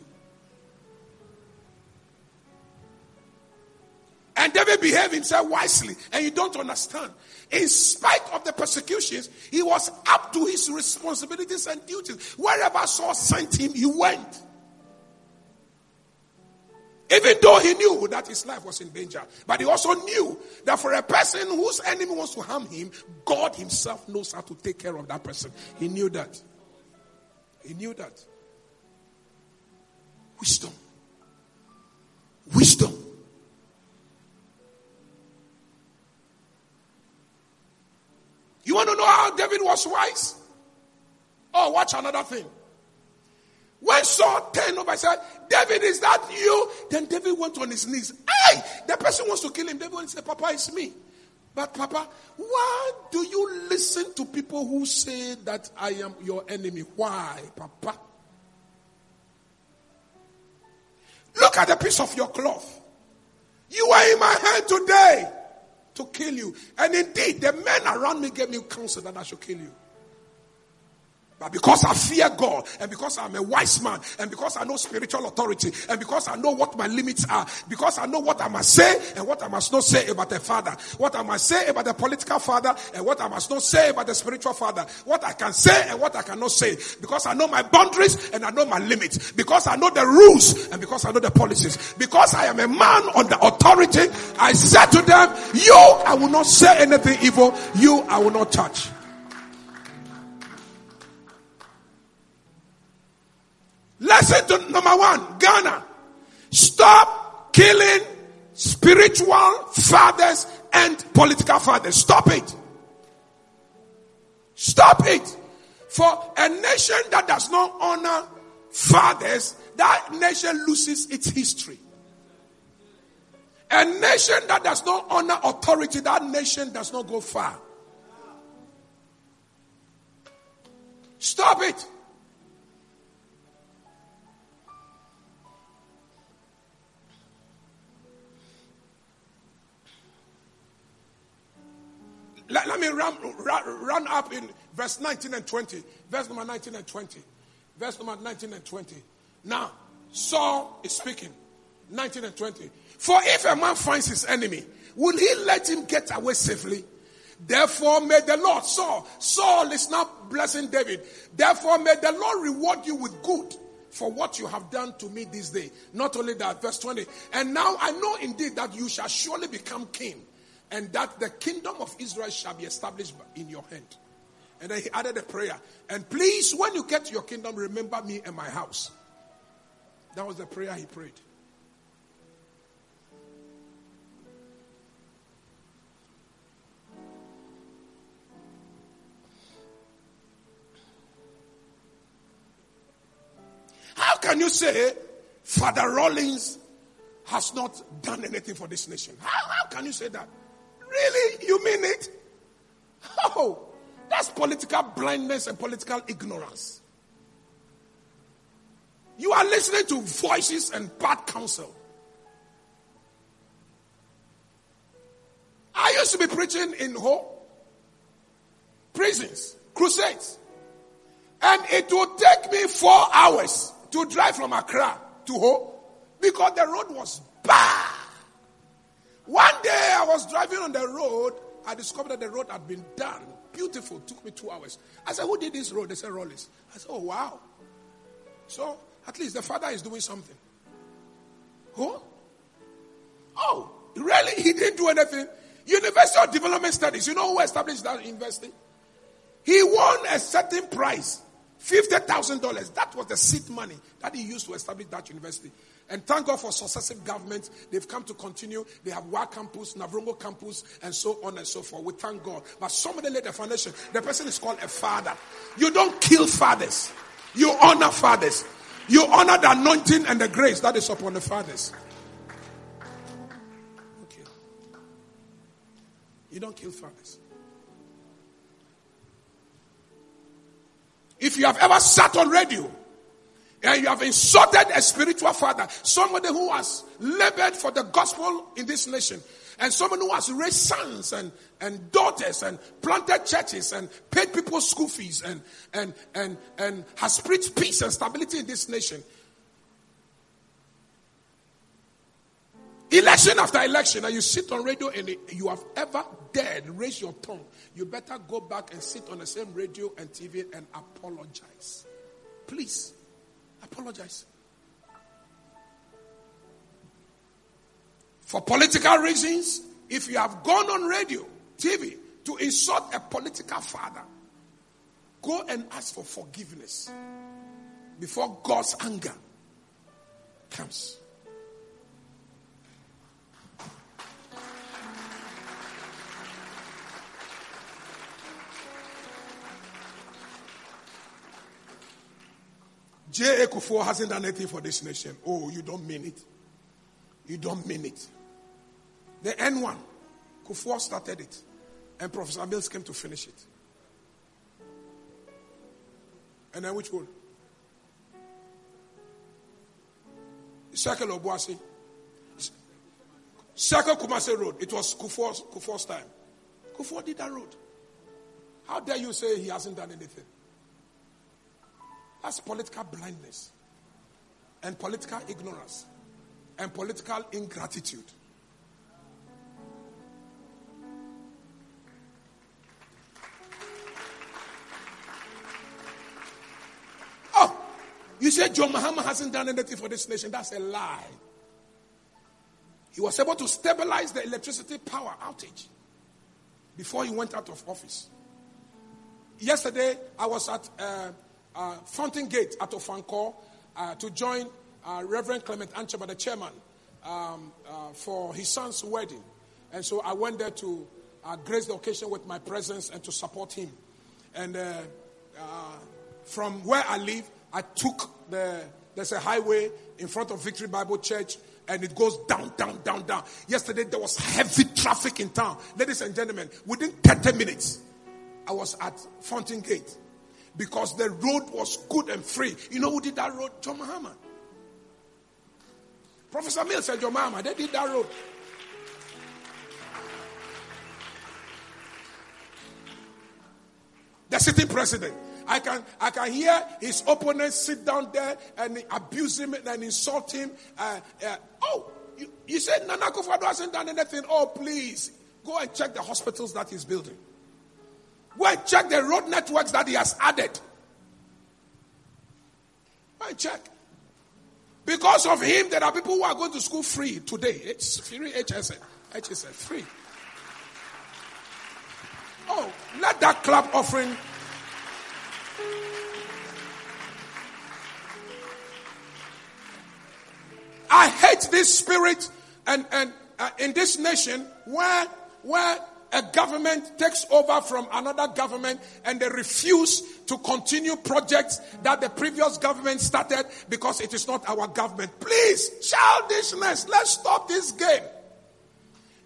And David behaved himself wisely. And you don't understand. In spite of the persecutions, he was up to his responsibilities and duties. Wherever Saul sent him, he went. Even though he knew that his life was in danger. But he also knew that for a person whose enemy wants to harm him, God himself knows how to take care of that person. He knew that. He knew that. Wisdom. Wisdom. You want to know how David was wise? Oh, watch another thing. When Saul turned over and said, David, is that you? Then David went on his knees. Hey, the person wants to kill him. David said, Papa, it's me. But Papa, why do you listen to people who say that I am your enemy? Why, Papa? Look at the piece of your cloth. You are in my hand today to kill you. And indeed, the men around me gave me counsel that I should kill you. But because I fear God, and because I'm a wise man, and because I know spiritual authority, and because I know what my limits are, because I know what I must say and what I must not say about the father, what I must say about the political father, and what I must not say about the spiritual father, what I can say and what I cannot say, because I know my boundaries and I know my limits, because I know the rules and because I know the policies, because I am a man on the authority, I said to them, You, I will not say anything evil, you, I will not touch. Listen to number one Ghana. Stop killing spiritual fathers and political fathers. Stop it. Stop it. For a nation that does not honor fathers, that nation loses its history. A nation that does not honor authority, that nation does not go far. Stop it. Let, let me run, run, run up in verse 19 and 20. Verse number 19 and 20. Verse number 19 and 20. Now, Saul is speaking. 19 and 20. For if a man finds his enemy, will he let him get away safely? Therefore, may the Lord, Saul, Saul is now blessing David. Therefore, may the Lord reward you with good for what you have done to me this day. Not only that, verse 20. And now I know indeed that you shall surely become king, and that the kingdom of Israel shall be established in your hand. And then he added a prayer. And please, when you get to your kingdom, remember me and my house. That was the prayer he prayed. How can you say Father Rawlings has not done anything for this nation? How, how can you say that? Really? You mean it? Oh, that's political blindness and political ignorance. You are listening to voices and bad counsel. I used to be preaching in Ho, prisons, crusades. And it would take me four hours to drive from Accra to Ho because the road was bad. One day I was driving on the road. I discovered that the road had been done. Beautiful. Took me two hours. I said, Who did this road? They said, Rawlings. I said, Oh, wow. So at least the father is doing something. Who? Oh, really? He didn't do anything. University of Development Studies. You know who established that university? He won a certain prize. $50,000. That was the seed money that he used to establish that university. And thank God for successive governments. They've come to continue. They have WA campus, Navrongo campus, and so on and so forth. We thank God. But somebody laid the foundation. The person is called a father. You don't kill fathers. You honor fathers. You honor the anointing and the grace that is upon the fathers. Okay. You don't kill fathers. If you have ever sat on radio and you have insulted a spiritual father, somebody who has labored for the gospel in this nation, and someone who has raised sons and, and daughters and planted churches and paid people's school fees and, and, and, and has preached peace and stability in this nation. Election after election, and you sit on radio and you have ever dared raise your tongue, you better go back and sit on the same radio and TV and apologize. Please, apologize. For political reasons, if you have gone on radio, TV to insult a political father, go and ask for forgiveness before God's anger comes. J.A. Kufuor hasn't done anything for this nation. Oh, you don't mean it. You don't mean it. The N1, Kufuor started it, and Professor Mills came to finish it. And then which one? Circle Obuasi. Circle Kumase Road. It was Kufuor's, Kufuor's time. Kufuor did that road. How dare you say he hasn't done anything? That's political blindness and political ignorance and political ingratitude. Oh, you said John Mahama hasn't done anything for this nation. That's a lie. He was able to stabilize the electricity power outage before he went out of office. Yesterday, I was at uh, uh, Fountain Gate at Ofankor, uh, to join uh, Reverend Clement Ancheba, the chairman, um, uh, for his son's wedding. And so I went there to uh, grace the occasion with my presence and to support him. And uh, from where I live, I took the, there's a highway in front of Victory Bible Church and it goes down, down, down, down. Yesterday there was heavy traffic in town. Ladies and gentlemen, within 30 minutes, I was at Fountain Gate because the road was good and free. You know who did that road? John Mahama. Professor Mills said John Mahama, they did that road. The sitting president. I can, I can hear his opponents sit down there and abuse him and insult him. Uh, uh, oh, you, you said Nana Akufo-Addo hasn't done anything. Oh, please go and check the hospitals that he's building. And check the road networks that he has added. Why check. Because of him, there are people who are going to school free today. It's free HSN. HSN, free. Oh, let that clap offering I hate this spirit and, and uh, in this nation where, where a government takes over from another government and they refuse to continue projects that the previous government started because it is not our government. Please, childishness, let's stop this game.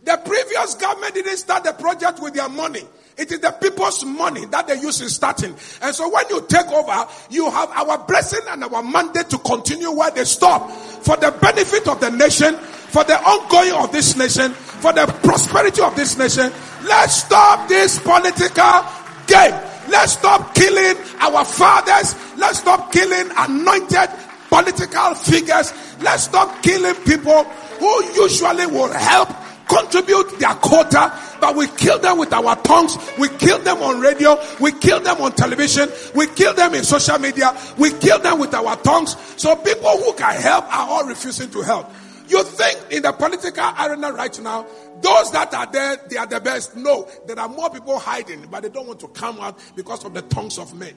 The previous government didn't start the project with their money. It is the people's money that they use in starting. And so when you take over, you have our blessing and our mandate to continue where they stop for the benefit of the nation, for the ongoing of this nation, for the prosperity of this nation. Let's stop this political game. Let's stop killing our fathers. Let's stop killing anointed political figures. Let's stop killing people who usually will help contribute their quota, but we kill them with our tongues. We kill them on radio. We kill them on television. We kill them in social media. We kill them with our tongues. So people who can help are all refusing to help. You think in the political arena right now, those that are there, they are the best. No, there are more people hiding, but they don't want to come out because of the tongues of men.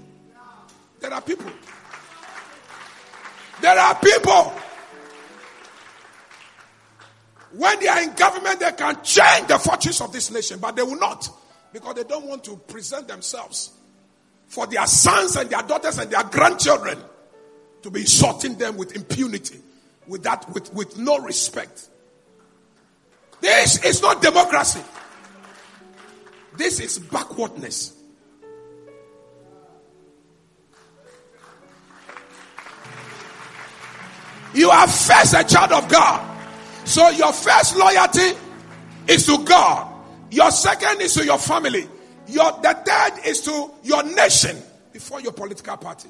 There are people. There are people when they are in government, they can change the fortunes of this nation, but they will not because they don't want to present themselves for their sons and their daughters and their grandchildren to be insulting them with impunity, with that, with, with no respect. This is not democracy. This is backwardness. You are first a child of God. So your first loyalty is to God. Your second is to your family. Your the third is to your nation before your political party.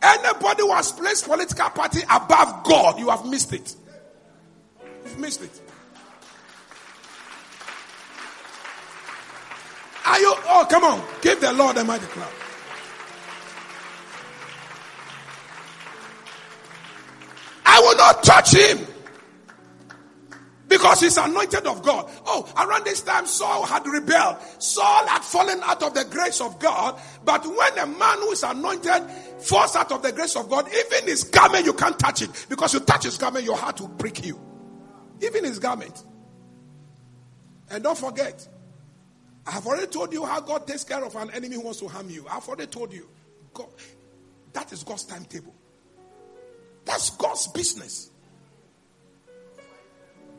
Anybody who has placed political party above God, you have missed it. You've missed it. Are you? Oh, come on. Give the Lord a mighty clap. I will not touch him. Because he's anointed of God. Oh, around this time Saul had rebelled. Saul had fallen out of the grace of God. But when a man who is anointed falls out of the grace of God, even his garment, you can't touch it. Because you touch his garment, your heart will break you. Even his garment. And don't forget, I have already told you how God takes care of an enemy who wants to harm you. I've already told you. God, that is God's timetable. That's God's business.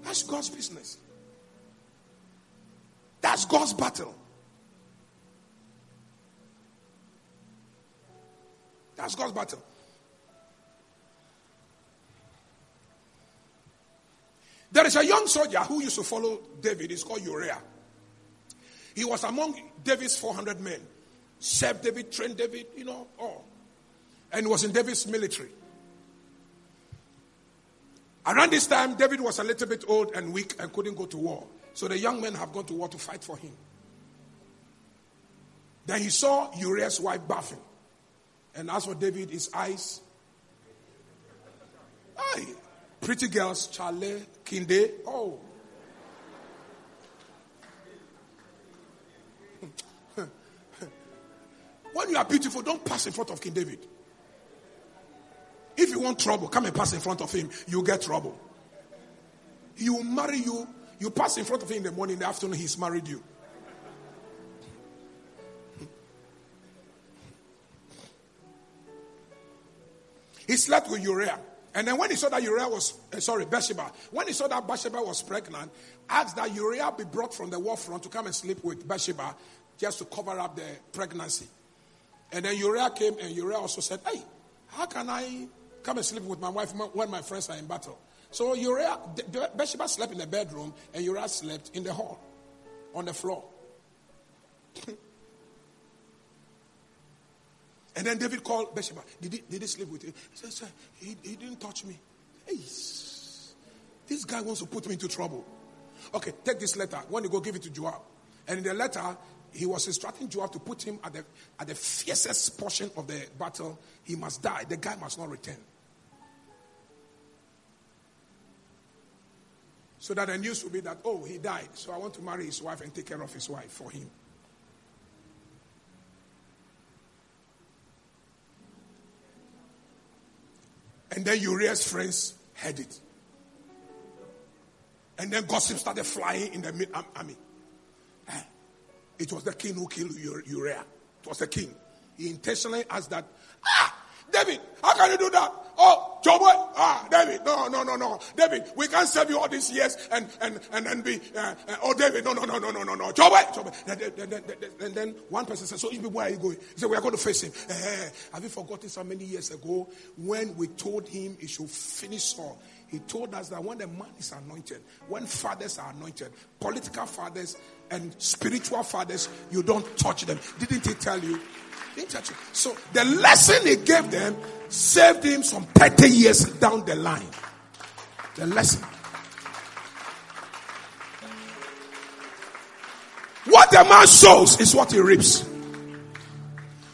That's God's business. That's God's battle. That's God's battle. There is a young soldier who used to follow David. He's called Uriah. He was among David's 400 men. Served David, trained David, you know, all. And was in David's military. Around this time, David was a little bit old and weak and couldn't go to war. So the young men have gone to war to fight for him. Then he saw Uriah's wife bathing. And as for David, his eyes, aye, pretty girls, Charlie, Kinde, oh. when you are beautiful, don't pass in front of King David. You want trouble, come and pass in front of him. You get trouble. He will marry you. You pass in front of him in the morning, in the afternoon, he's married you. He slept with Uriah. And then when he saw that Uriah was, uh, sorry, Bathsheba, when he saw that Bathsheba was pregnant, asked that Uriah be brought from the war front to come and sleep with Bathsheba just to cover up the pregnancy. And then Uriah came and Uriah also said, Hey, how can I come and sleep with my wife when my friends are in battle? So Uriah, Bathsheba slept in the bedroom and Uriah slept in the hall on the floor. And then David called Bathsheba. Did he, did he sleep with you? He said, Sir, he, he didn't touch me. Hey, this guy wants to put me into trouble. Okay, take this letter. When you go, give it to Joab. And in the letter, he was instructing Joab to put him at the, at the fiercest portion of the battle. He must die. The guy must not return. So that the news will be that, oh, he died. So I want to marry his wife and take care of his wife for him. And then Uriah's friends heard it. And then gossip started flying in the army. Eh, it was the king who killed Uriah. It was the king. He intentionally asked that, ah, David, how can you do that? Oh, Job, ah, David, no, no, no, no, David, we can't serve you all these years and and and then be, uh, uh, oh, David, no, no, no, no, no, no, no, Job, Job. And then, then, then, then one person said, so where are you going? He said, we are going to face him. Uh, have you forgotten so many years ago when we told him he should finish all? He told us that when the man is anointed, when fathers are anointed, political fathers and spiritual fathers, you don't touch them. Didn't he tell you? Didn't touch you. So the lesson he gave them saved him some 30 years down the line. The lesson. What a man sows is what he reaps.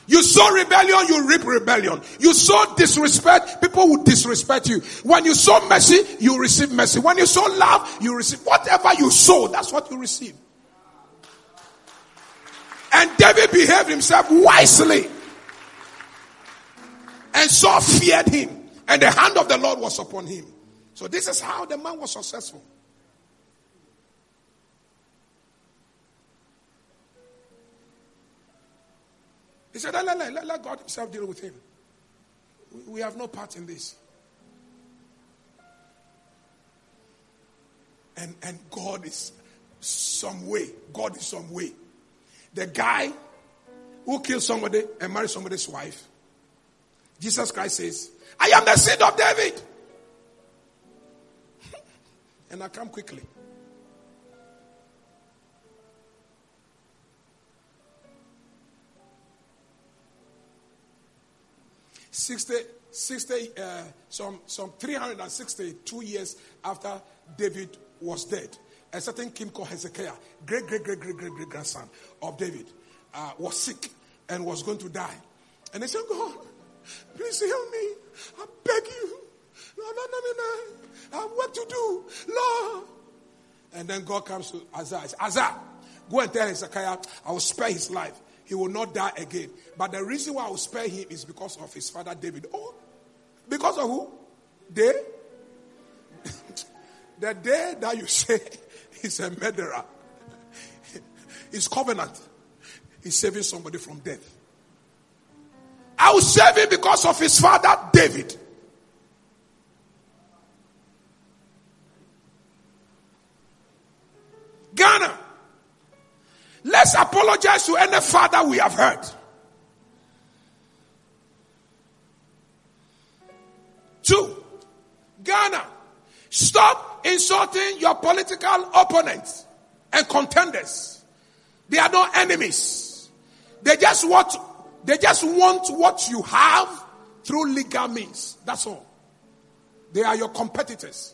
You sow rebellion, you reap rebellion. You sow disrespect, people will disrespect you. When you sow mercy, you receive mercy. When you sow love, you receive whatever you sow, that's what you receive. And David behaved himself wisely. And Saul feared him. And the hand of the Lord was upon him. So this is how the man was successful. He said, let, let, let, let God himself deal with him. We, we have no part in this. And, and God is some way. God is some way. The guy who killed somebody and married somebody's wife, Jesus Christ says, I am the seed of David. and I come quickly. Sixty, sixty, uh, some, some 362 years after David was dead a certain king called Hezekiah, great, great, great, great, great, great grandson of David, uh, was sick and was going to die. And they said, God, please help me. I beg you. No, no, no, no, no. I have work to do. Lord. And then God comes to Isaiah. Isaiah, go and tell Hezekiah, I will spare his life. He will not die again. But the reason why I will spare him is because of his father David. Oh, because of who? They? the day that you say He's a murderer. His covenant. He's saving somebody from death. I will save him because of his father David. Ghana. Let's apologize to any father we have hurt. Two. Ghana. Stop insulting your political opponents and contenders. They are not enemies. They just want, they just want what you have through legal means. That's all. They are your competitors.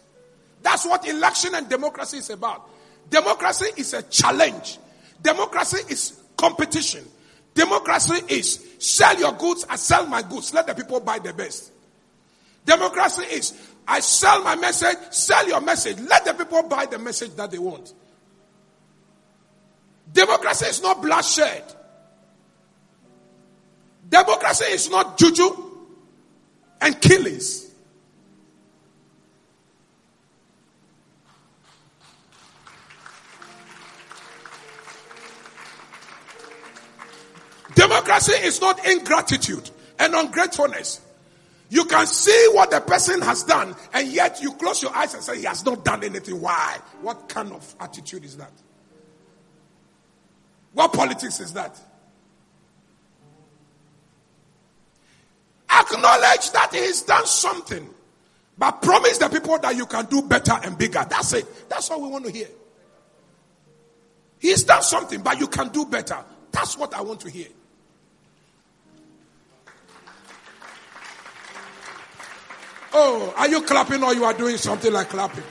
That's what election and democracy is about. Democracy is a challenge. Democracy is competition. Democracy is sell your goods, I sell my goods. Let the people buy the best. Democracy is I sell my message, sell your message. Let the people buy the message that they want. Democracy is not bloodshed. Democracy is not juju and killings. Democracy is not ingratitude and ungratefulness. You can see what the person has done, and yet you close your eyes and say, He has not done anything. Why? What kind of attitude is that? What politics is that? Acknowledge that He's done something, but promise the people that you can do better and bigger. That's it. That's all we want to hear. He's done something, but you can do better. That's what I want to hear. Oh, are you clapping or you are doing something like clapping?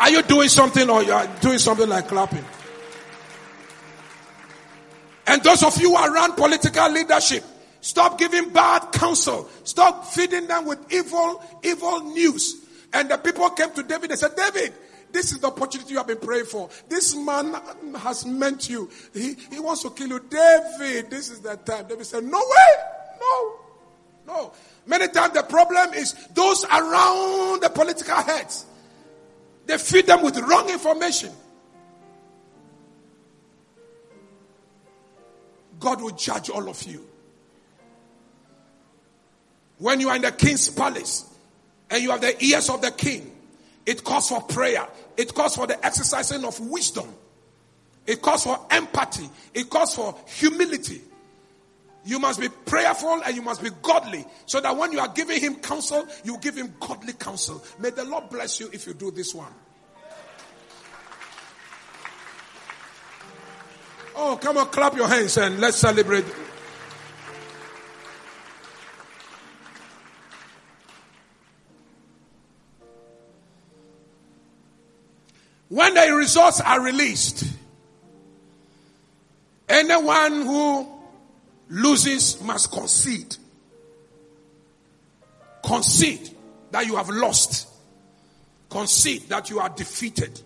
Are you doing something or you are doing something like clapping? And those of you around political leadership, stop giving bad counsel. Stop feeding them with evil, evil news. And the people came to David and said, David, this is the opportunity you have been praying for. This man has meant you. He, he wants to kill you. David, this is the time. David said, No way. No. No. Many times the problem is those around the political heads. They feed them with wrong information. God will judge all of you. When you are in the king's palace and you have the ears of the king, it calls for prayer. It calls for the exercising of wisdom. It calls for empathy. It calls for humility. You must be prayerful and you must be godly so that when you are giving him counsel, you give him godly counsel. May the Lord bless you if you do this one. Oh, come on, clap your hands and let's celebrate. When the results are released, anyone who loses must concede. Concede that you have lost. Concede that you are defeated.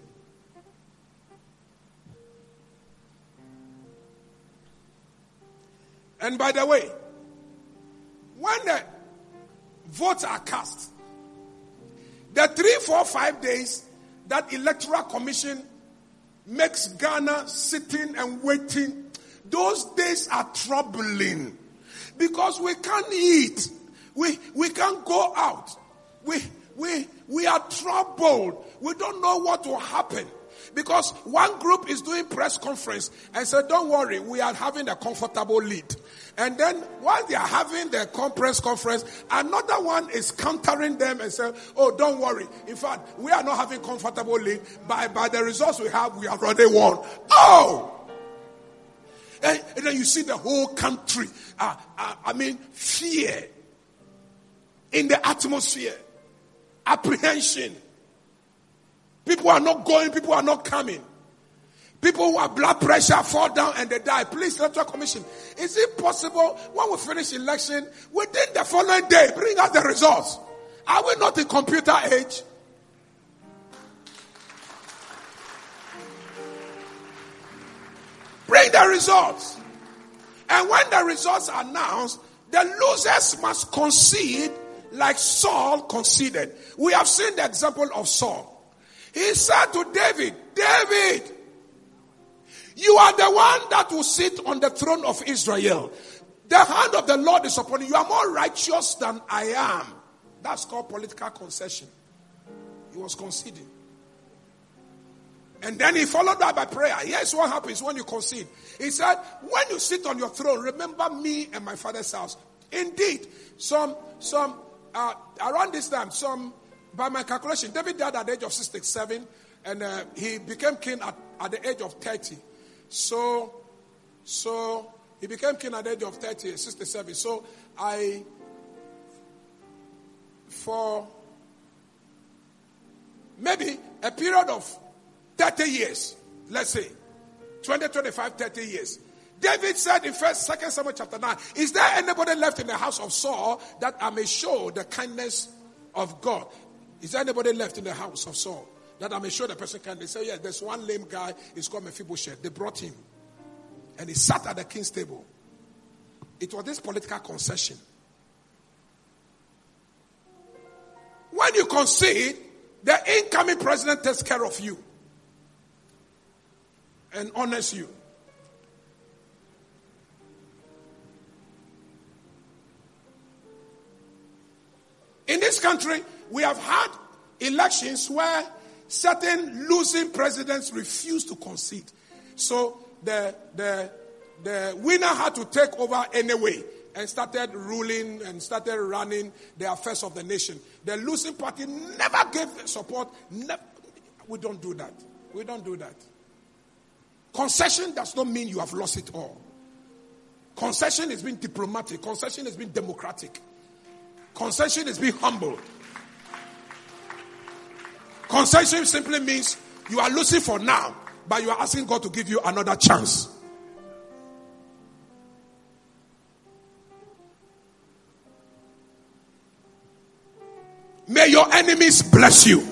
And by the way, when the votes are cast, the three, four, five days that electoral commission makes Ghana sitting and waiting those days are troubling because we can't eat. We, we can't go out. We, we, we are troubled. We don't know what will happen. Because one group is doing press conference and said, don't worry, we are having a comfortable lead. And then while they are having their press conference, another one is countering them and saying, oh, don't worry. In fact, we are not having comfortable lead. By, by the results we have, we have already won. Oh! And, and then you see the whole country, uh, uh, I mean, fear in the atmosphere, apprehension. People are not going, people are not coming. People who have blood pressure fall down and they die. Please, electoral commission. Is it possible when we finish election, within the following day, bring us the results? Are we not in computer age? Bring the results. And when the results are announced, the losers must concede like Saul conceded. We have seen the example of Saul. He said to David, David, you are the one that will sit on the throne of Israel. The hand of the Lord is upon you. You are more righteous than I am. That's called political concession. He was conceding. And then he followed that by prayer. Yes, what happens when you concede? He said, When you sit on your throne, remember me and my father's house. Indeed, some, some, uh, around this time, some, by my calculation, David died at the age of 67 and uh, he became king at, at the age of 30. So, so he became king at the age of 30, 67. So I, for maybe a period of 30 years, let's say, 20, 25, 30 years. David said in first, second Samuel chapter 9, is there anybody left in the house of Saul that I may show the kindness of God? Is there anybody left in the house of Saul that I may show the person can? They say, yeah, there's one lame guy, he's called Mephibosheth. They brought him and he sat at the king's table. It was this political concession. When you concede, the incoming president takes care of you and honors you. In this country, we have had elections where certain losing presidents refused to concede. So the, the, the winner had to take over anyway and started ruling and started running the affairs of the nation. The losing party never gave support. Never. we don't do that. We don't do that. Concession does not mean you have lost it all. Concession is being diplomatic. Concession is being democratic. Concession is being humble. Concession simply means you are losing for now, but you are asking God to give you another chance. May your enemies bless you.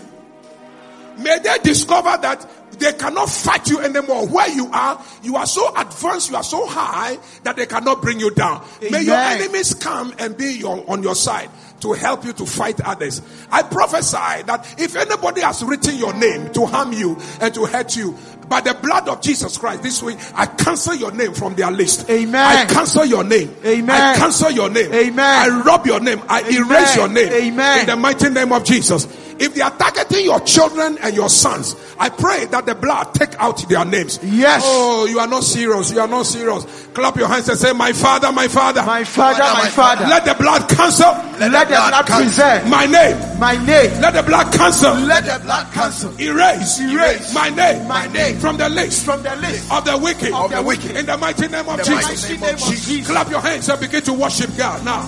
May they discover that they cannot fight you anymore. Where you are, you are so advanced, you are so high that they cannot bring you down. May your enemies come and be your, on your side to help you to fight others. I prophesy that if anybody has written your name to harm you and to hurt you, by the blood of Jesus Christ, this week I cancel your name from their list. Amen. I cancel your name. Amen. I cancel your name. Amen. I rob your name. I Amen. erase your name. Amen. In the mighty name of Jesus. If they are targeting your children and your sons, I pray that the blood take out their names. Yes. Oh, you are not serious. You are not serious. Clap your hands and say, My father, my father. My father, my father. Let the blood cancel Let the blood preserve my name. my name. Let the blood cancel. Let the blood cancel Erase. Erase. my name. My name. from the list from the list of the wicked. of the wicked. In the mighty name of the Jesus. mighty name of Jesus. Clap your hands and begin to worship God now.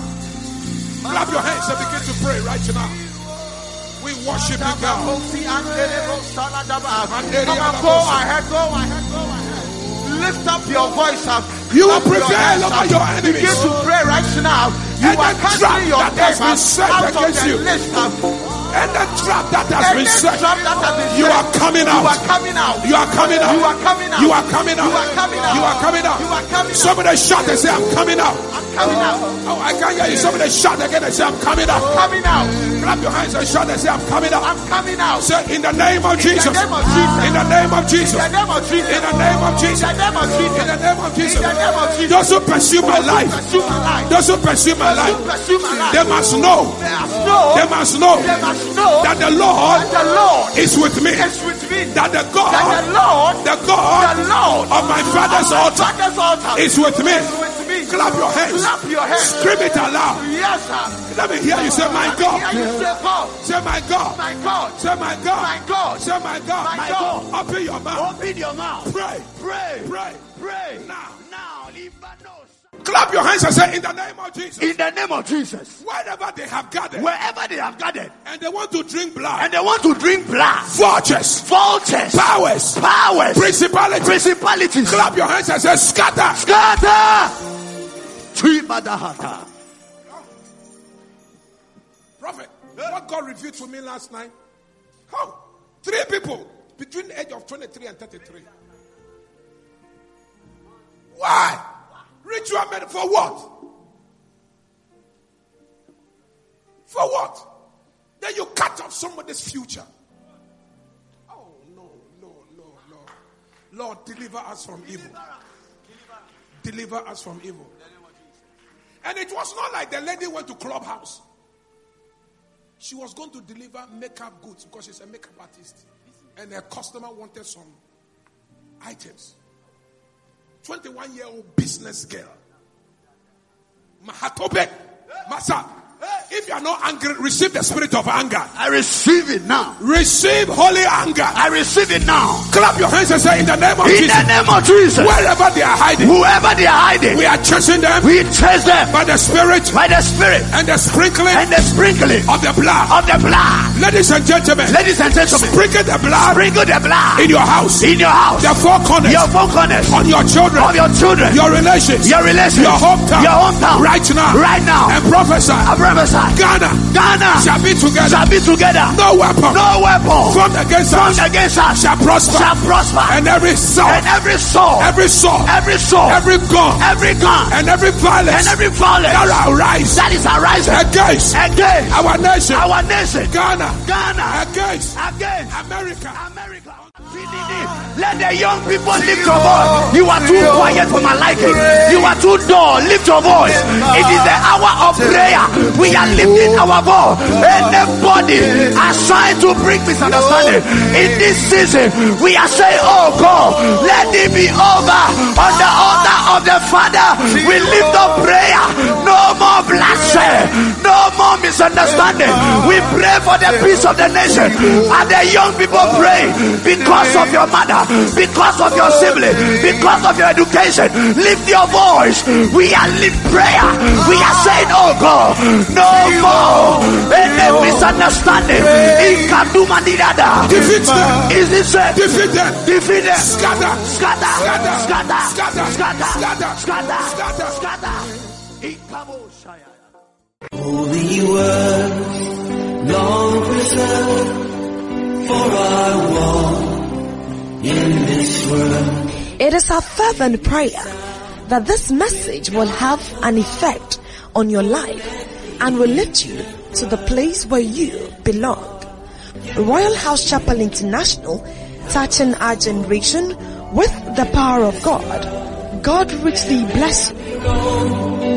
Clap your hands and begin to pray right now. We worship you, God. Come on, go ahead, go ahead, go ahead. Lift up your voice up. You will prevail over your enemies. Begin to pray right now. You And are trap your that has name been set out of against the you. list. up. And the trap that has been set. that has been You are You are coming out. You are coming out. You are coming out. You are coming out. You are coming out. You are coming out. You are coming out. Somebody shout and say, I'm coming out. Coming out. Oh, I can't hear you. Somebody shout again and say, I'm coming out. Coming out. Clap your hands and shout and say, I'm coming out. I'm coming out. Say, in the name of Jesus. In the name of Jesus. In the name of Jesus. In the name of Jesus. In the name of Jesus. In the name of Jesus. In the name of Jesus. In the name of Jesus. Those who pursue my life. Pursue my life. Those who pursue my life. Pursue my life. They must know. They must know. They must know They must know that the Lord the Lord is with me. is with me. That the That God, the Lord, the God the Lord of my father's of my altar father's altar is with me. Is with me. Clap your hands. Clap your hands. Scream it aloud. Yes, sir. Let me hear you say, My God. say, God, Say, My God. my God, Say, My God. my God, Say, My God. My God. Open your mouth. open your mouth. Pray. Pray, Pray. pray. Now. now. Clap your hands and say, In the name of Jesus. In the name of Jesus, Wherever they have gathered wherever they have gathered and they want to drink blood, and they want to drink blood, vultures, vultures, powers, powers, principalities, principalities, clap your hands and say, Scatter. scatter. Tribadahata. Prophet, what God revealed to me last night? How? Three people between the age of 23 and 33. Why? Ritual made for what? For what? Then you cut off somebody's future. Oh, no, no, no, no. Lord, deliver us from evil. Deliver us from evil. And it was not like the lady went to clubhouse. She was going to deliver makeup goods because she's a makeup artist. And her customer wanted some items. 21 year old business girl. Mahatobe. Masa. If you are not angry, receive the spirit of anger. I receive it now. Receive holy anger. I receive it now. Clap your hands and say, In the name of In Jesus. In the name of Jesus, Wherever they are hiding, whoever they are hiding, we are chasing them we chase them by the spirit by the Spirit and the sprinkling and the sprinkling of the blood. of the blood. Ladies and gentlemen, Ladies and gentlemen, sprinkle the blood sprinkle the blood in your house, in your house, the four corners, your four corners, on your children, of your children, your relations, your relations, your hometown, your hometown, right now, right now. and prophesy. Prophesy, Ghana. Ghana. Shall be together. shall be together. No weapon. No weapon. Formed against us against us shall prosper. shall prosper. And every soul, And every soul, every soul, every soul, every gun, every gun, and every violence. And every violence. That arise that is arising. Against. Against. Our nation, our nation, Ghana, Ghana, against. Against. America. America. Let the young people lift your voice. You are too quiet for my liking. You are too dull. Lift your voice. It is the hour of prayer. We are lifting our voice. Anybody assigned to bring misunderstanding in this season, we are saying, Oh God, let it be over on the altar of the Father. We lift up prayer. No more bloodshed. No more misunderstanding. We pray for the peace of the nation. And the young people pray because of your mother, because of your sibling, because of your education. Lift your voice. We are lift prayer. We are saying, Oh God, no more any misunderstanding. In Kaduma Nidada. Defeat them. Is this it? Defeat them. Defeat them. Scatter. Scatter. Scatter. Scatter. Scatter. Scatter. Scatter. Scatter. Scatter. Scatter. Holy words, long preserved, for I walk in this world. It is our fervent prayer that this message will have an effect on your life and will lead you to the place where you belong. Royalhouse Chapel International, touching our generation with the power of God. God richly bless you.